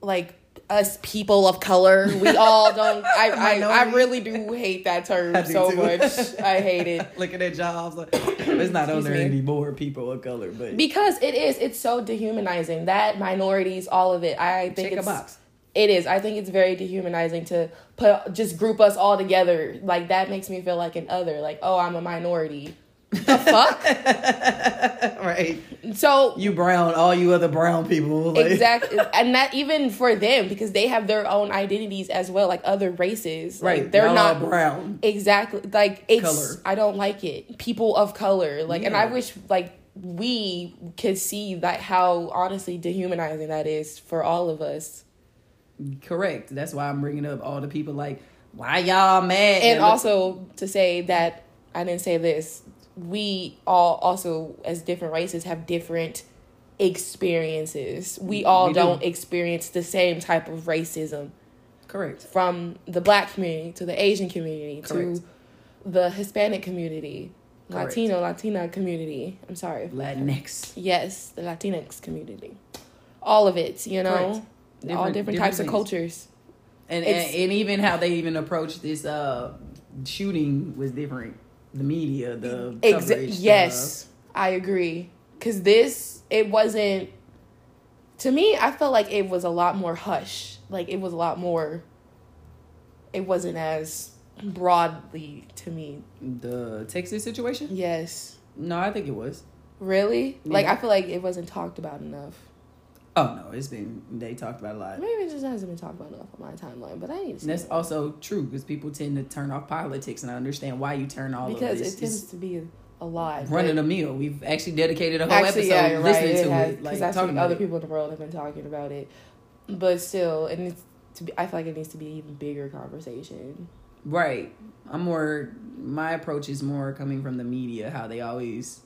like us people of color. We all [LAUGHS] don't. I I, I really do hate that term so too. much. I [LAUGHS] hate it. Looking at jobs, like, [COUGHS] it's not on there me. anymore. People of color, but Because it is, it's so dehumanizing. That minorities, all of it. I think check a it's box. It is. I think it's very dehumanizing to put just group us all together. Like that makes me feel like an other. Like oh, I'm a minority. The fuck. [LAUGHS] right. So You brown, all you other brown people. Like, exactly, [LAUGHS] and that even for them because they have their own identities as well, like other races. Like, Right. they're Y'all not all brown. exactly like it's. Color. I don't like it. People of color, like, and I wish like we could see that how honestly dehumanizing that is for all of us. Correct. That's why I'm bringing up all the people like, why y'all mad? and also to say that I didn't say this. We all also as different races have different experiences. We all We do. don't experience the same type of racism correct. from the black community to the Asian community Correct. to the Hispanic community, Correct. Latino, Latina community. I'm sorry. Latinx. Yes, the Latinx community. All of it, you know. Correct. all Different- different, different types things. of cultures. And, and and even how they even approached this uh shooting was different. The media, the Exa- yes, I agree. Cause this, it wasn't. To me, I felt like it was a lot more hush. Like it was a lot more. It wasn't as broadly to me. the Texas situation. Yes, No, I think it was. really. Like I feel like it wasn't talked about enough. Oh no, it's been they talked about a lot. Maybe it just hasn't been talked about enough on my timeline. But I need to. That's also true because people tend to turn off politics, and I understand why you turn all because of this. it tends It's to be a lot. running a meal. We've actually dedicated a whole Actually, episode yeah, right. listening It to has, it, like talking what other it. people in the world have been talking about it. But still, it needs to be. I feel like it needs to be an even bigger conversation. Right. I'm more. My approach is more coming from the media, how they always,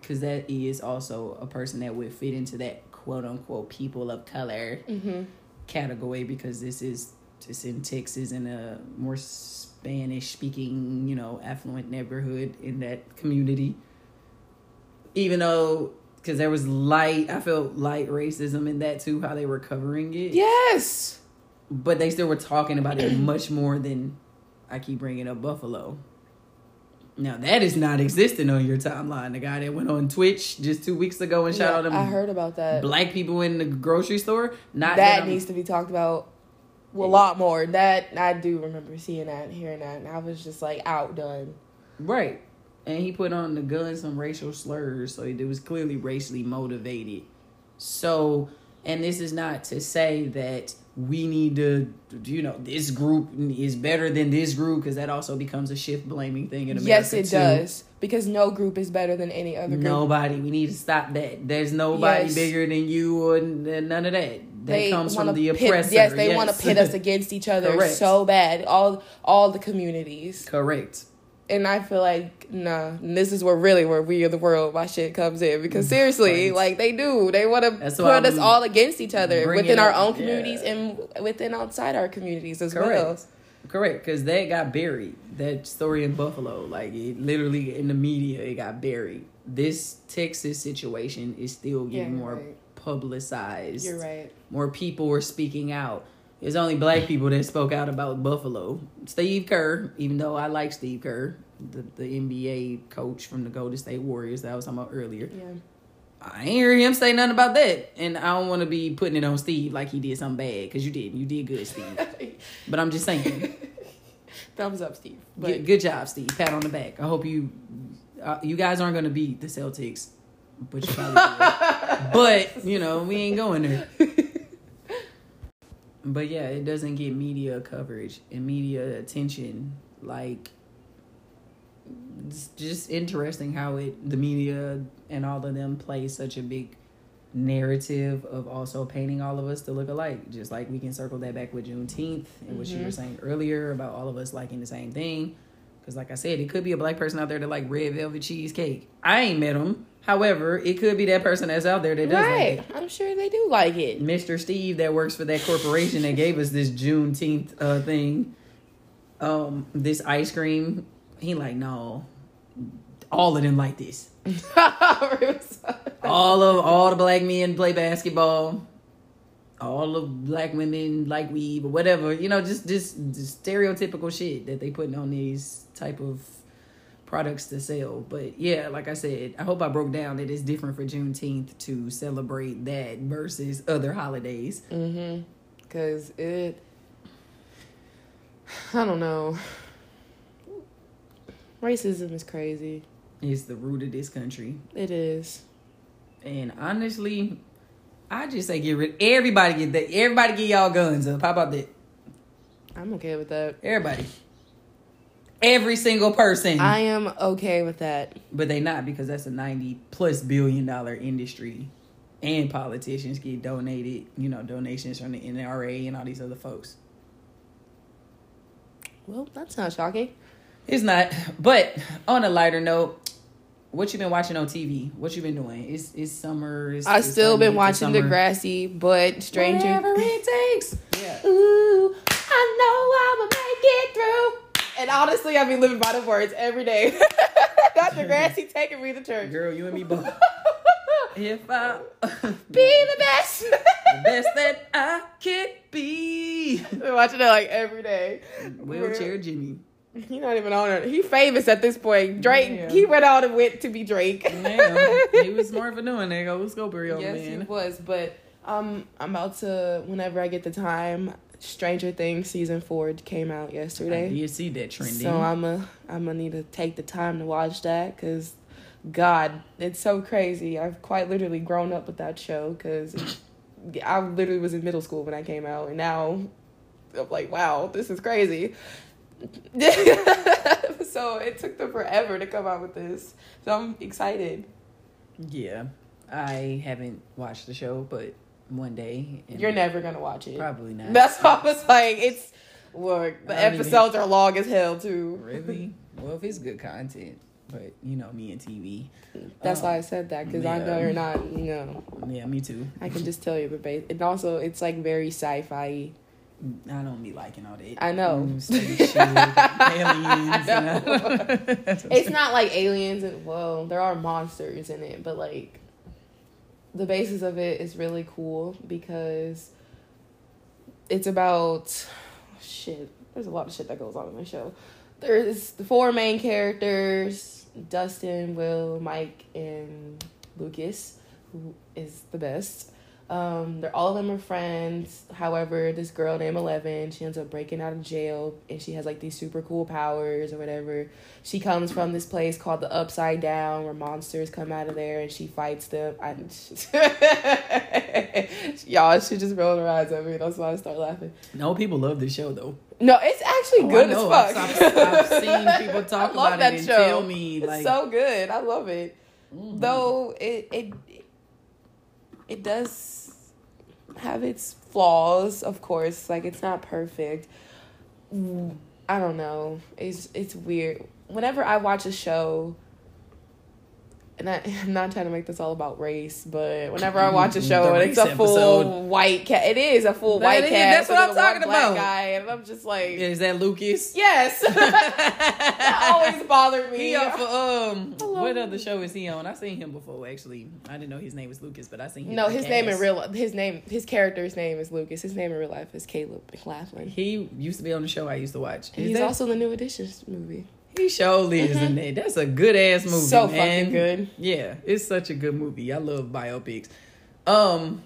because that is also a person that would fit into that quote unquote people of color Mm-hmm. category because this is just in Texas in a more Spanish speaking, you know, affluent neighborhood in that community. Even though, because there was light, I felt light racism in that too, how they were covering it. Yes. But they still were talking about it much more than I keep bringing up Buffalo. Now that is not existing on your timeline. The guy that went on Twitch just two weeks ago and shot Yeah, all them I heard about that. black people in the grocery store. Not that needs to be talked about a lot more. That I do remember seeing that and hearing that, and I was just like outdone. right. And he put on the gun some racial slurs, so it was clearly racially motivated. So, and this is not to say that we need to, you know, this group is better than this group because that also becomes a shift blaming thing in America. yes, it too. does because no group is better than any other group. Nobody. We need to stop that. There's nobody Yes. bigger than you or none of that. That comes from the pit- oppressor. yes, they want to pit us against each other [LAUGHS] Correct. so bad. All all the communities. Correct. And I feel like nah, this is where really where we are the world my shit comes in because seriously, Right. like they do, they want to put us all against each other within our up- own communities yeah. and within outside our communities as Correct. well. Correct, because that got buried. That story in Buffalo, like it literally in the media, it got buried. This Texas situation is still getting you're more right. publicized. You're right. More people were speaking out. It's only black people that spoke out about Buffalo. Steve Kerr, even though I like Steve Kerr, the, the NBA coach from the Golden State Warriors that I was talking about earlier. Yeah. I ain't hear him say nothing about that. And I don't want to be putting it on Steve like he did something bad, because you did. You did good, Steve. [LAUGHS] But I'm just saying. Thumbs up, Steve. But Good, good job, Steve. Pat on the back. I hope you, uh, you guys aren't going to beat the Celtics, but you probably. [LAUGHS] But you know, we ain't going there. [LAUGHS] But yeah, it doesn't get media coverage and media attention. Like, it's just interesting how it the media and all of them play such a big narrative of also painting all of us to look alike. Just like we can circle that back with Juneteenth and what you were Mhm. saying earlier about all of us liking the same thing. Because, like I said, it could be a black person out there that like red velvet cheesecake. I ain't met him. However, it could be that person that's out there that does right. like it. I'm sure they do like it. Mr. Steve that works for that corporation that gave us this Juneteenth uh, thing, um, this ice cream. He like, no, all of them like this. [LAUGHS] all of all the black men play basketball. All of black women like weave or whatever. You know, just just stereotypical shit that they putting on these type of products to sell. But yeah, like I said, I hope I broke down that it's different for Juneteenth to celebrate that versus other holidays. Mm-hmm. Cause it, I don't know. Racism is crazy. It's the root of this country. It is. And honestly, I just say get rid everybody get that everybody get y'all guns up. How about that? I'm okay with that. Everybody. Every single person. I am okay with that. but they not because that's a 90 plus billion dollar industry. And politicians get donated, you know, donations from the NRA and all these other folks. Well, that's not shocking. It's not. But on a lighter note, what you been watching on TV? What you been doing? It's it's summer. It's, I've it's still to been watching summer. Degrassi, but Stranger. Whatever it [LAUGHS] takes. Yeah. Ooh, I know I'ma make it through. And honestly, I've been living by the words every day. [LAUGHS] Degrassi taking me to church. Girl, you and me both. [LAUGHS] if I Be the best. the best that I can be. Been watching it like every day. Wheelchair Jimmy. He not even on it. He famous at this point. Drake. Yeah. He went out and went to be Drake. Man, he was smart for doing that. Go Scoper, yo, yes, he was. But um, I'm about to whenever I get the time. Stranger Things season four came out yesterday. did see that trending. So I'm a I'm gonna need to take the time to watch that because, God, it's so crazy. I've quite literally grown up with that show because I literally was in middle school when I came out, and now I'm like, wow, this is crazy. [LAUGHS] so it took them forever to come out with this. So I'm excited. yeah, I haven't watched the show, but one day. You're never gonna watch it. Probably not. That's why I was like, it's look. The don't even- episodes are long as hell too. really. Well, if it's good content, but you know me and TV. That's Um, why I said that because I know you're not. You know, Yeah, me too. I can just tell you the base. And also, it's like very sci-fi. I don't be liking all that. I know. Mm, [LAUGHS] aliens. I It's not like aliens and well, there are monsters in it, but like the basis of it is really cool because it's about shit. There's a lot of shit that goes on in the show. There's the four main characters: Dustin, Will, Mike, and Lucas, who is the best. Um, they're all of them are friends. However, this girl named Eleven, she ends up breaking out of jail, and she has like these super cool powers or whatever. She comes from this place called the Upside Down, where monsters come out of there, and she fights them. I, [LAUGHS] y'all, she just rolled her eyes at me. That's why I start laughing. No, people love this show though. No, it's actually Oh, good as fuck. I've, I've, seen people talk [LAUGHS] I love about that it and show. tell me It's so good. I love it. mhm. Though it it it does have its flaws, of course. Like it's not perfect. Mm, I don't know. It's it's weird. Whenever I watch a show and I, [LAUGHS] I'm not trying to make this all about race, but whenever I watch a show and it's a full episode. white cat, it is a full That white is- cat. that's what I'm with a one talking about. Guy, and I'm just like, is that Lucas? yes, [LAUGHS] [LAUGHS] that always bothered me. He on for um what other show is he on? I seen him before actually. I didn't know his name was Lucas, but I seen him. No, his name in real his name his character's name is Lucas. His name in real life is Caleb McLaughlin. He used to be on the show I used to watch. And Is he's that- also the New Editions movie. He surely is in there. That's a good ass movie. So man. fucking good. Yeah, it's such a good movie. I love biopics. Um,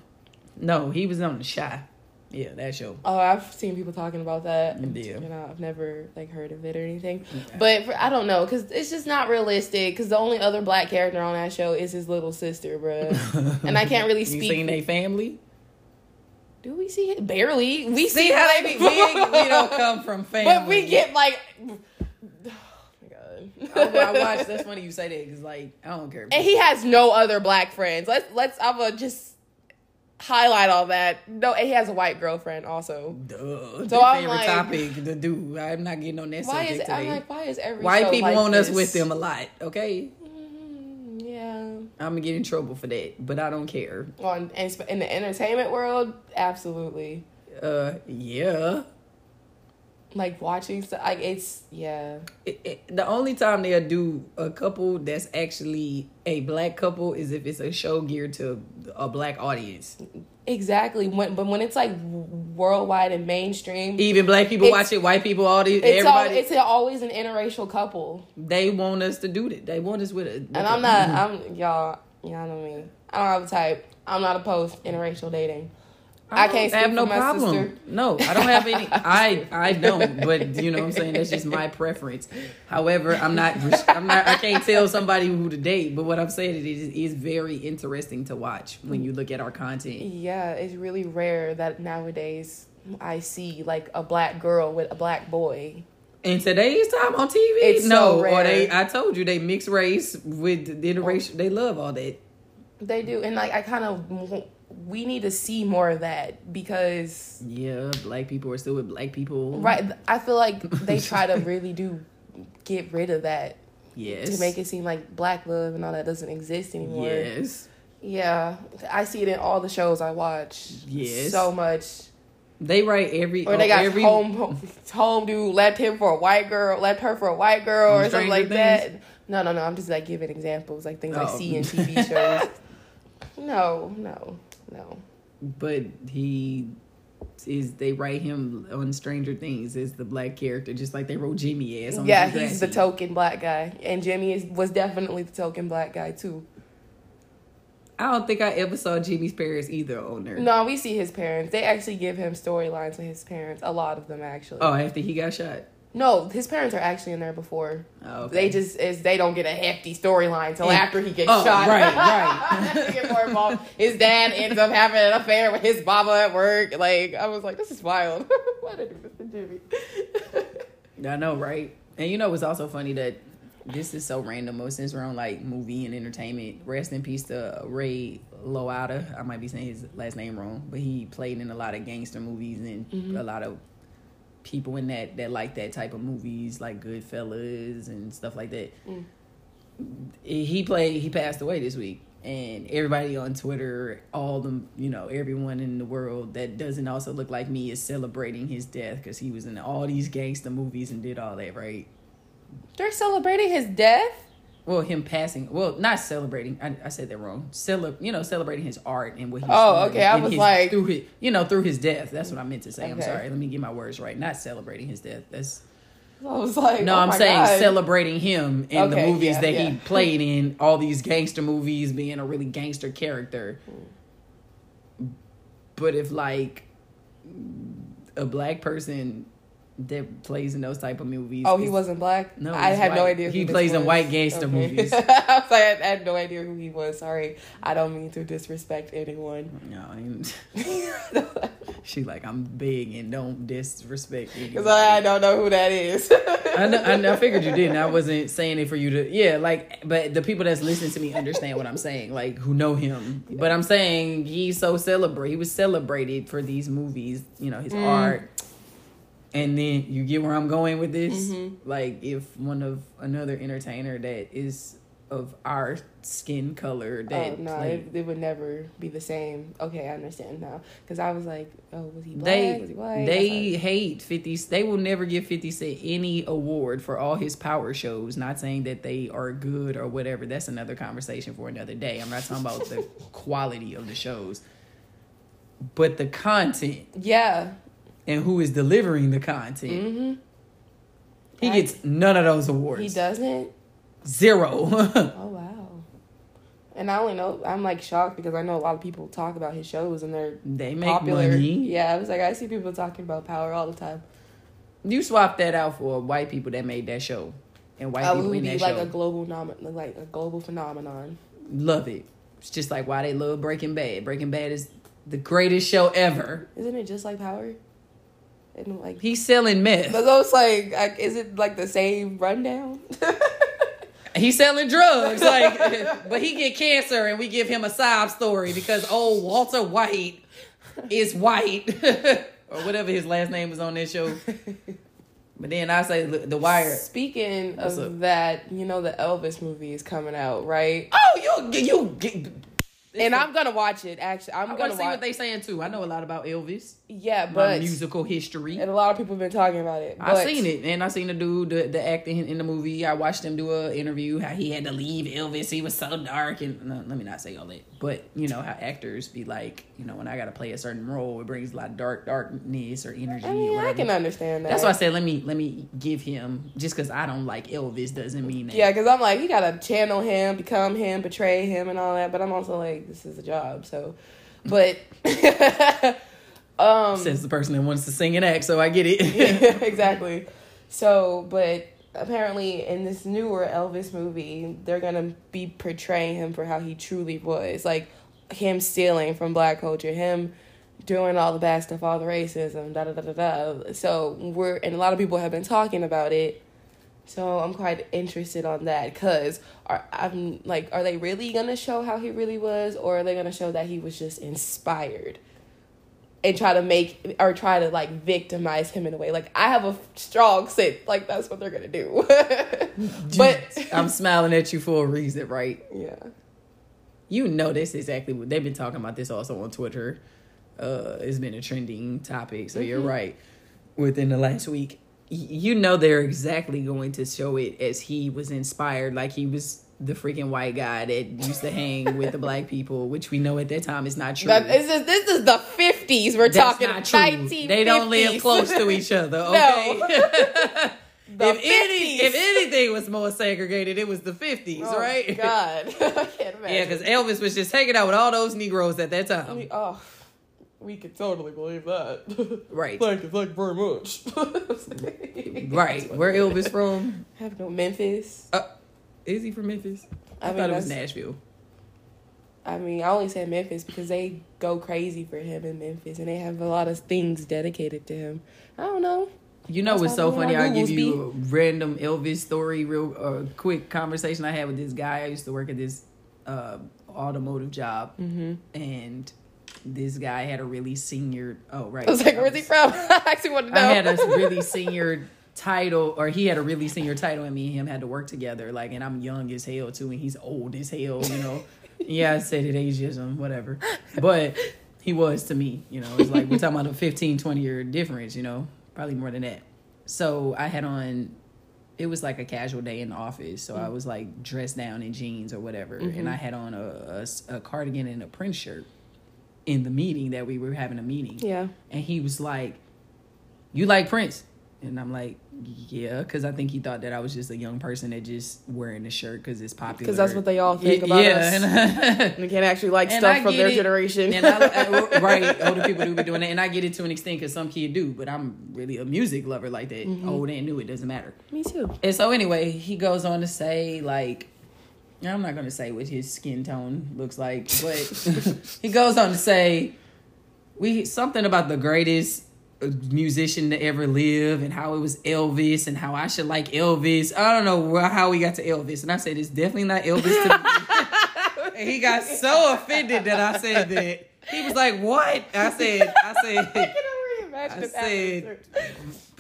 no, he was on the Chi. Yeah, that show. Oh, I've seen people talking about that. Yeah. You know, I've never like heard of it or anything. Okay. But for, I don't know because it's just not realistic. Because the only other black character on that show is his little sister, bruh. and I can't really [LAUGHS] You speak. seen they family? Do we see it? Barely. We See see how they be, we, we don't come from family. [LAUGHS] But we get like. God. Oh, I watched. That's funny you say that because like I don't care. And he has no other black friends. Let's let's I'm gonna just highlight all that. No, and he has a white girlfriend also. Duh. So I'm favorite like- topic to do. I'm not getting on that Why subject is today. I'm like, why is every White people like want us with them a lot. Okay, Mm, Yeah. I'm gonna get in trouble for that, but I don't care. On and in the entertainment world, absolutely. Uh, yeah. Like watching stuff, like it's yeah. It, it, the only time they'll do a couple that's actually a black couple is if it's a show geared to a black audience. Exactly. When but when it's like worldwide and mainstream, Even black people watch it, white people, all these, it's all, everybody. it's always an interracial couple. they want us to do that. They want us with it. And I'm not. [LAUGHS] I'm y'all. Y'all know me. I don't have a type. I'm not opposed to interracial dating. I, can't have no my problem. sister. No, I don't have any. I I don't. But you know what I'm saying. That's just my preference. However, I'm not. I'm not. I can't tell somebody who to date. But what I'm saying is, it is is very interesting to watch when you look at our content. Yeah, it's really rare that nowadays I see like a black girl with a black boy. In today's time on TV, It's no, so or they. I told you they mix race with the oh. interracial. They love all that. They do, and like I kind of we need to see more of that because Yeah, black people are still with black people. right. I feel like they [LAUGHS] try to really do get rid of that Yes. to make it seem like black love and all that doesn't exist anymore. Yes. Yeah, I see it in all the shows I watch. Yes. so much. They write every. Or they got every, home home dude left him for a white girl, left her for a white girl, or something like Things? that. No, no, no. I'm just like giving examples, like things I Oh. see in TV [LAUGHS] shows. no, no, no. but he is they write him on Stranger Things as the black character, just like they wrote Jimmy as on Yeah, Degrassi. he's the token black guy, and Jimmy is was definitely the token black guy too. I don't think I ever saw Jimmy's parents either on there. No, we see his parents. They actually give him storylines with his parents. A lot of them actually. Oh, after he got shot. No, his parents are actually in there before. Oh, okay. They just is they don't get a hefty storyline till Yeah. after he gets Oh, shot. right, right. [LAUGHS] Get more involved. His dad ends up having an affair with his mama at work. Like I was like, this is wild. [LAUGHS] Why did do this to Jimmy? I know, right? And you know, it's also funny that this is so random. but Since we're on like movie and entertainment, rest in peace to Ray Loada. I might be saying his last name wrong, but he played in a lot of gangster movies and Mm-hmm. a lot of people in that that like that type of movies, like Goodfellas and stuff like that. Mm. He played. He passed away this week. And everybody on Twitter, all the you know, everyone in the world that doesn't also look like me is celebrating his death because he was in all these gangster movies and did all that, right? They're celebrating his death. Well, him passing. Well, not celebrating. I, I said that wrong. Cele, you know, celebrating his art and what he's. Oh, okay, I was his- like- through his, you know, through his death. That's what I meant to say. I'm sorry. Let me get my words right. Not celebrating his death. That's I was like, no. oh I'm saying God. celebrating him in the movies yeah, that yeah. he played in. All these gangster movies, being a really gangster character. But if like a black person that plays in those type of movies, Oh, he wasn't black. No, I had no idea. Who He plays in white gangster movies. [LAUGHS] I like, I had no idea who he was. Sorry, I don't mean to disrespect anyone. No, [LAUGHS] she like I'm big and don't disrespect Because. I don't know who that is. I, know, I, know- I figured you didn't. I [LAUGHS] wasn't saying it for you to. Yeah, like, but the people that's listening to me understand what I'm saying, like who know him. But I'm saying he's so celebrate. He was celebrated for these movies. You know his Mm. art. And then you get where I'm going with this. Mhm. Like if one of another entertainer that is of our skin color that oh no, played- it, it would never be the same. Okay, I understand now. Because I was like, oh, was he black? they was he white? they That's hate 50 they will never give 50 cent any award for all his power shows not saying that they are good or whatever that's another conversation for another day i'm not talking about the [LAUGHS] quality of the shows but the content yeah. And who is delivering the content Mm-hmm. he I- gets none of those awards He doesn't. zero [LAUGHS] Oh wow. And I only know I'm like shocked because I know a lot of people talk about his shows and they're they make popular. money Yeah, I was like, I see people talking about power all the time. you swap that out for white people that made that show and white I people would in that like show a global nom- like a global phenomenon. love it it's just like why they love breaking bad breaking bad is the greatest show ever Isn't it just like power? And like, He's selling meth. but those like, like, is it like the same rundown? [LAUGHS] He's selling drugs, like, [LAUGHS] but he get cancer, and we give him a sob story because old Walter White is white, [LAUGHS] or whatever his last name was on this show. But then I say The Wire. Speaking What's of up? that, you know the Elvis movie is coming out, right? Oh, you you get. And I'm gonna watch it. Actually, I'm I gonna see watch. what they saying too. I know a lot about Elvis, yeah, my but musical history. and a lot of people have been talking about it. I but- seen it, and I seen the dude, the, the acting in the movie. I watched him do a interview how he had to leave Elvis. He was so dark, and no, let me not say all that, but you know how actors be like, you know, when I got to play a certain role, it brings a lot of dark darkness or energy. I or mean, I can understand that. That's why I said let me let me give him just because I don't like Elvis doesn't mean that. Yeah, because I'm like, you gotta channel him, become him, betray him, and all that. But I'm also like, this is a job, so. But, [LAUGHS] um, Says the person that wants to sing and act, so I get it. [LAUGHS] yeah, exactly. So, but apparently in this newer Elvis movie, they're gonna be portraying him for how he truly was, like him stealing from black culture, him doing all the bad stuff, all the racism, da da da da da. So we're and a lot of people have been talking about it. So I'm quite interested on that because are I'm like, are they really gonna show how he really was, or are they gonna show that he was just inspired? and try to make or try to like victimize him in a way. Like I have a strong sense, like that's what they're gonna do. [LAUGHS] but [LAUGHS] I'm smiling at you for a reason, right? yeah, You know this exactly what they've been talking about this also on Twitter. Uh, it's been a trending topic, so you're right. Within the last week, you know they're exactly going to show it as he was inspired, like he was the freaking white guy that used to hang with the black people, which we know at that time is not true. this is this is the fifties. We're That's talking not true. They don't live close to each other. [LAUGHS] Okay. [LAUGHS] If any, 50s. if anything was more segregated, it was the fifties, Oh, right? God, [LAUGHS] I can't imagine. Yeah, because Elvis was just hanging out with all those Negroes at that time. oh, we could totally believe that. [LAUGHS] Right. like you, thank you very much. [LAUGHS] Right. Where Elvis from? I have no Memphis. Uh, is he from Memphis? I, I mean, thought it was Nashville. I mean, I only said Memphis because they go crazy for him in Memphis, and they have a lot of things dedicated to him. I don't know. You know That's what's so funny? I'll give Google's you a random Elvis story, real uh, quick conversation I had with this guy. I used to work at this uh, automotive job, Mm-hmm. and this guy had a really senior. Oh, right. I was like, "Where's he from?" [LAUGHS] I actually wanted to know. I had a [LAUGHS] really senior title, or he had a really senior title, and me and him had to work together. Like, and I'm young as hell too, and he's old as hell. You know, [LAUGHS] yeah, I said it ageism, whatever, but he was to me. You know, it's like we're talking about a 15, 20 year difference. You know, probably more than that. So I had on. It was like a casual day in the office, so I mm-hmm. was like dressed down in jeans or whatever, and mm-hmm. I had on a a cardigan and a print shirt in the meeting that we were having a meeting yeah. and he was like, "You like Prince?" And I'm like, "Yeah," because I think he thought that I was just a young person that just wearing a shirt because it's popular. Because that's what they all think about us. us. [LAUGHS] They can't actually like And stuff I from their it. generation. And I, I- [LAUGHS] right, older people do be doing that, and I get it to an extent because some kid do, but I'm really a music lover like that. Mm-hmm. Old and new, it doesn't matter. Me too. And so anyway, he goes on to say like I'm not gonna say what his skin tone looks like, but [LAUGHS] he goes on to say we something about the greatest uh, musician to ever live and how it was Elvis and how I should like Elvis. I don't know how we got to Elvis, and I said it's definitely not Elvis to [LAUGHS] he got so offended that I said that. He was like, "What?" I said, "I [LAUGHS] I said." can only imagine I if said-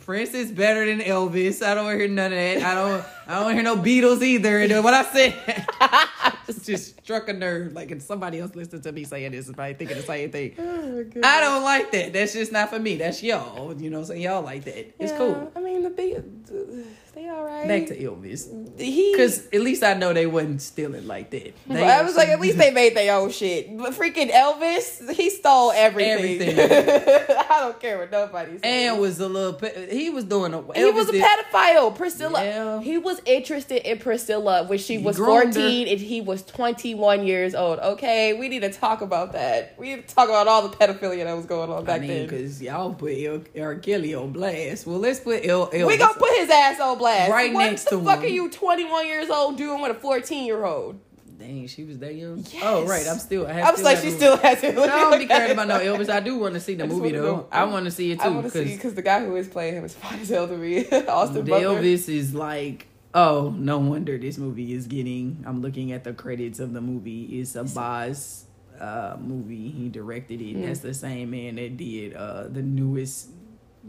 Prince is better than Elvis. I don't want to hear none of that. I don't. I don't want to hear no Beatles either. And what I said [LAUGHS] just, just struck a nerve. Like, and somebody else listening to me saying this is probably thinking the same thing. Oh. I don't like that. That's just not for me. That's y'all. You know, so y'all like that. It's Yeah, cool. I mean, the big, they all right. Back to Elvis, he. because at least I know they wasn't stealing like that. They I was like, at least they [LAUGHS] made their own shit. But freaking Elvis, he stole everything. Everything. [LAUGHS] I don't care what nobody says. and was a little. He was doing a. he was a pedophile. Priscilla. Yeah. He was interested in Priscilla when she was groomed her. 14 and he was 21 years old. Okay, we need to talk about that. We need to talk about all the pedophilia that was going on I back mean, then. because y'all put El, R. Kelly on blast. Well, let's put El, Elvis. We gonna put his ass on blast. Right what next the to fuck him. are you 21 years old doing with a 14 year old? Dang, she was that young. Yes. Oh, right. I'm still. I, have I was like, she still has it. I don't be caring about no Elvis. I do want to see the movie though. I want to see it I too want to see because because the guy who is playing him is fine as hell to me. [LAUGHS] Austin Butler. Elvis is like Oh, no wonder this movie is getting. I'm looking at the credits of the movie. It's a Baz uh, movie. He directed it. Mm. That's the same man that did uh, the newest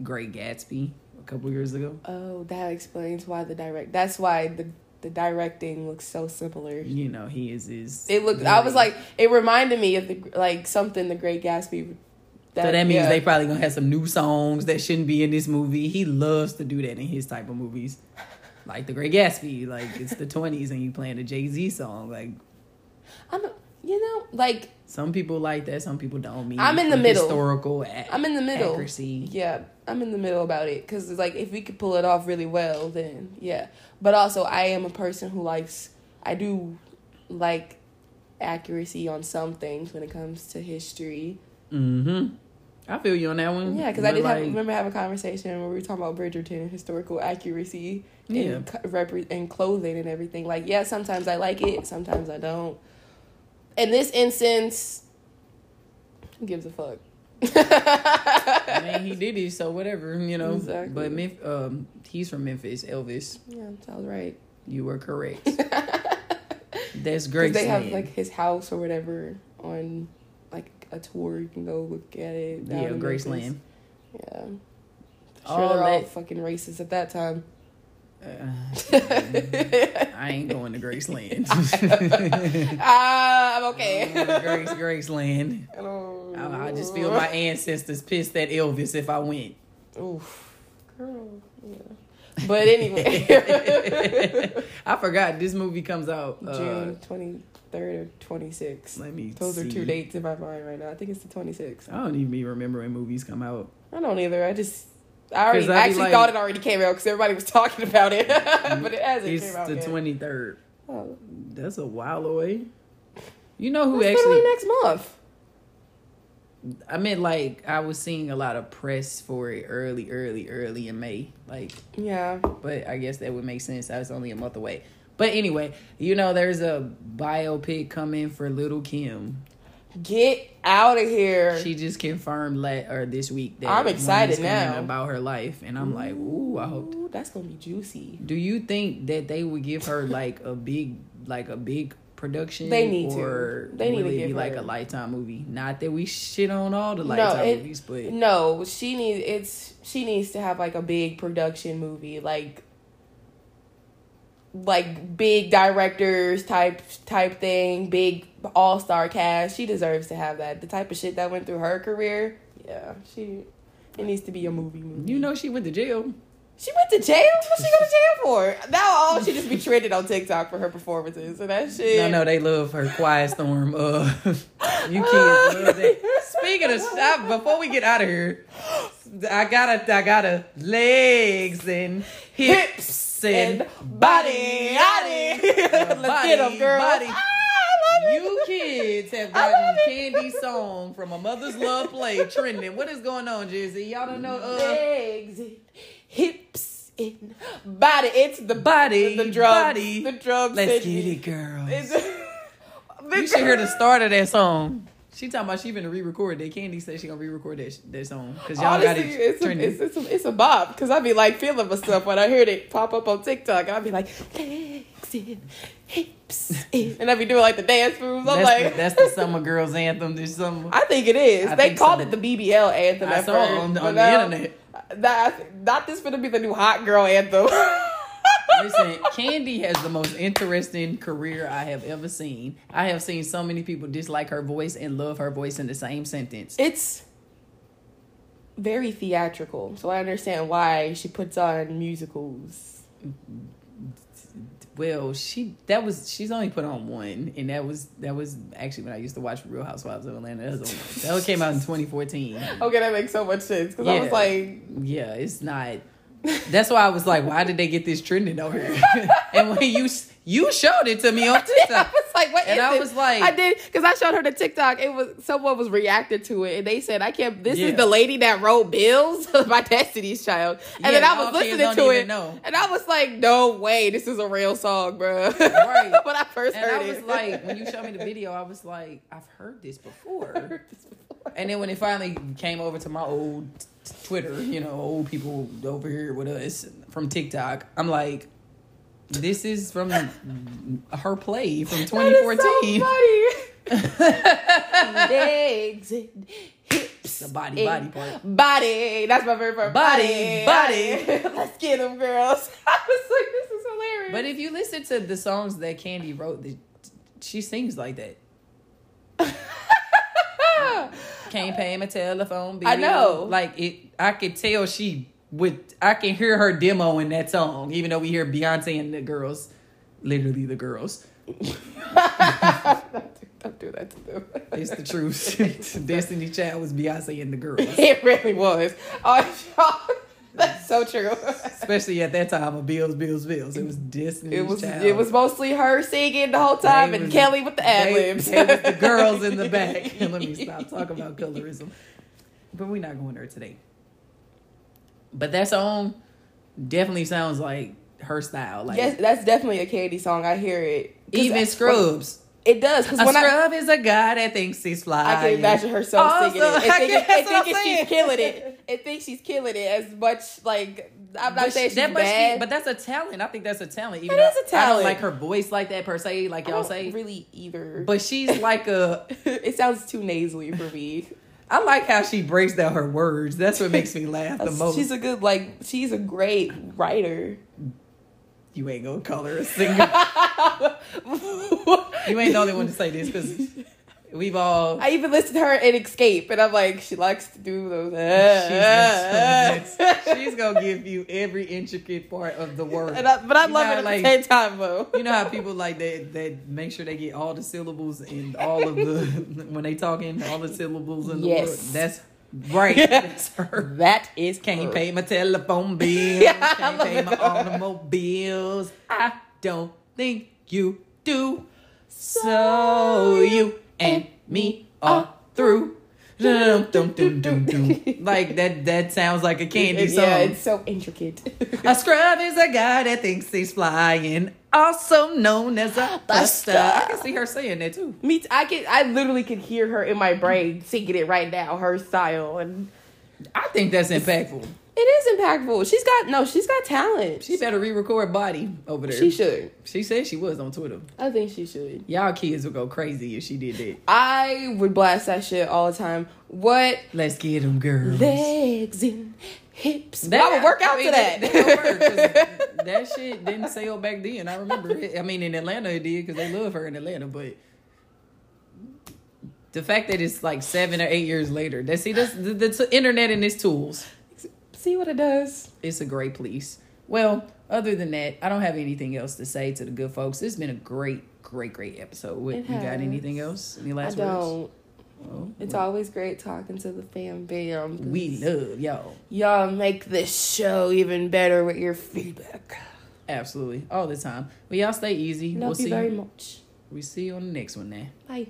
Great Gatsby a couple years ago. Oh, that explains why the direct. That's why the the directing looks so similar. You know, he is his. It looked. I was like, it reminded me of the like something the Great Gatsby. so that means yeah. they probably gonna have some new songs that shouldn't be in this movie. He loves to do that in his type of movies, like The Great Gatsby. Like it's the twenties and you playing a Jay Z song. Like I don't. You know, like some people like that, some people don't. Mean I'm in the middle. Historical. I'm in the middle. Accuracy. Yeah, I'm in the middle about it because it's like if we could pull it off really well, then yeah. But also, I am a person who likes. I do like accuracy on some things when it comes to history. Mm-hmm. I feel you on that one. Yeah, because I did have, remember having a conversation where we were talking about Bridgerton and historical accuracy Yeah. and, repre- and clothing and everything. Like, yeah, sometimes I like it, sometimes I don't. In this instance, who gives a fuck? I mean, he did it, so whatever, you know. Exactly. But Memf- um, he's from Memphis. Elvis, yeah, sounds right. you were correct. [LAUGHS] That's great. they have like his house or whatever on like a tour. You can go look at it. yeah, Graceland. Yeah. Sure, All they're all that- fucking racist at that time. Uh, I ain't going to Graceland. [LAUGHS] Ah, I'm okay. Grace, Graceland. I, I, I just feel my ancestors pissed at Elvis if I went. Oof, girl. Yeah. But anyway, [LAUGHS] I forgot this movie comes out uh, June twenty third or twenty sixth. Let me. Those are two dates in my mind right now. I think it's the twenty sixth. I don't even be remembering movies come out. I don't either. I just. I already I actually like- thought it already came out because everybody was [LAUGHS] talking about it, [LAUGHS] but it hasn't It's came out the twenty third. Oh, That's a while away. You know who that's actually? next month. I meant like I was seeing a lot of press for it early, early, early in May. Like, Yeah. but I guess that would make sense. I was only a month away. But anyway, you know, there's a biopic coming for Lil' Kim. Get out of here. She just confirmed la- or this week that I'm excited now. about her life, and I'm like, ooh, I hope. Ooh, that's gonna be juicy. Do you think that they would give her like a big, like a big production? They need to. They need to give be like a lifetime movie. Not that we shit on all the No, lifetime it- movies, but No, she needs it's she needs to have like a big production movie, like like big directors type type thing, big all star cast. She deserves to have that. The type of shit that went through her career. Yeah, she it needs to be a movie movie. you know she went to jail. She went to jail? What's she go to jail for? Now all she just be [LAUGHS] trending on TikTok for her performances. So that shit. No, no, they love her quiet storm. Uh, [LAUGHS] you kids love [LAUGHS] that. Speaking of stuff, before we get out of here, I gotta, I gotta legs and hips and, body, body. Let's body, get 'em, girl. body. Ah, I love it. You kids have gotten. Kandi song from a mother's love play trending. What is going on, Jizzy? Y'all don't know. Uh, legs and hips in body. It's the Body, the drugs, body. the drugs. let's get it, girl. It's- [LAUGHS] You should hear the start of that song. She talking about she finna re-record that. Kandi said she gonna re-record that that song because y'all got Honestly, it it's a, trending. it's, it's, a, it's a bop because I be like feeling myself when I hear it pop up on TikTok. I be like legs and hips, and, and I be doing like the dance moves. I'm that's, like, the, that's the [LAUGHS] summer girls anthem. This summer. I think it is. I they called so. it the BBL anthem I at saw first, on, on the now- internet. That, not this gonna be the new hot girl anthem. [LAUGHS] Listen, Kandi has the most interesting career I have ever seen. I have seen so many people dislike her voice and love her voice in the same sentence. it's very theatrical, so I understand why she puts on musicals. Mm-hmm. Well, she that was she's only put on one, and that was that was actually when I used to watch Real Housewives of Atlanta. That, was that one came out in 2014. [LAUGHS] Okay, that makes so much sense because I was like, Yeah, it's not. That's why I was like, why did they get this trending over here? [LAUGHS] and when you you showed it to me on [LAUGHS] TikTok, like, what and I it? was like, I did because I showed her the TikTok. It was someone was reacting to it, and they said, "I can't. This Yeah. is the lady that wrote bills, [LAUGHS] my Destiny's Child." And Yeah, then I was listening to it, know. and I was like, "No way, this is a real song, bro." Right. [LAUGHS] when I first and heard I was like, [LAUGHS] when you showed me the video, I was like, I've heard this before. And then when it finally came over to my old Twitter, you know, old people over here with us from TikTok, I'm like, This is from her play from That is 2014. so funny. [LAUGHS] Legs hips. The body, body part. Body. That's my favorite part. Body, body. [LAUGHS] Let's get them, girls. [LAUGHS] I was like, this is hilarious. But if you listen to the songs that Kandi wrote, the, she sings like that. Can't pay my telephone bill. I know. Like it, I could tell she would. I can hear her demo in that song, even though we hear Beyonce and the girls, literally the girls. Don't do that to them. It's the truth. [LAUGHS] Destiny Child was Beyonce and the girls, It really was. Oh, that's so true. especially at that time of Bills, Bills, Bills. It was Destiny It was Child. it was mostly her singing the whole time They and was- Kelly with the ad libs. the girls in the back. And [LAUGHS] [LAUGHS] let me stop talking about colorism. But we're not going there today. But that song definitely sounds like her style. Like Yes, that's definitely a Kandi song. I hear it. even I- Scrubs. It does because when I, scrub is a guy that thinks he's fly. I can imagine herself Also, singing it and I thinking, guess and thinking she's killing it. And think she's killing it as much like I'm not But saying she- she's that bad. but that's a talent. I think that's a talent. Even It is a I don't talent. like her voice like that per se, like y'all say. really either. But she's like a. [LAUGHS] it sounds too nasally for me. [LAUGHS] I like how she breaks down her words. That's what makes me laugh the [LAUGHS] most. She's a good like she's a great writer. you ain't gonna call her a singer. [LAUGHS] You ain't the only one to say this because we've all. I even listened to her in Xscape, and I'm like, she likes to do those. She's, she's gonna [LAUGHS] give you every intricate part of the word. and I, but I You love know, it at like- the same time, though. You know how people like that that make sure they get all the syllables and all of the [LAUGHS] when they talking all the syllables in the Yes. word. That's right. [LAUGHS] That's her. That is Can't her. pay my telephone bills. Yeah, can't pay my automobiles. I don't think you do. So you and me are through. [LAUGHS] Like that that sounds like a Kandi song. Yeah, it's so intricate. [LAUGHS] A scrub is a guy that thinks he's flying, also known as a [GASPS] buster. Buster. I can see her saying that too. Me, t- I can. I literally can hear her in my brain singing it right now. Her style, and I think that's impactful. It is impactful. She's got no. She's got talent. She better re-record body over there. She should. She said she was on Twitter. I think she should. Y'all kids would go crazy if she did that. I would blast that shit all the time. What Let's get them girls. legs and hips? But I would work out I mean, to that. that work, [LAUGHS] that shit didn't sell back then. I remember it. I mean, in Atlanta it did because they love her in Atlanta. But the fact that it's like seven or eight years later, that see, that's the, the internet and its tools. See what it does. It's a great piece. Well, other than that, I don't have anything else to say to the good folks. It's been a great, great, great episode. What, you got anything else? Any I last words? don't. Oh, It's well, always great talking to the fam bam. we love y'all. y'all make this show even better with your feedback. Absolutely. All the time. But y'all stay easy. Love we'll you see very much. we see you on the next one now. Bye.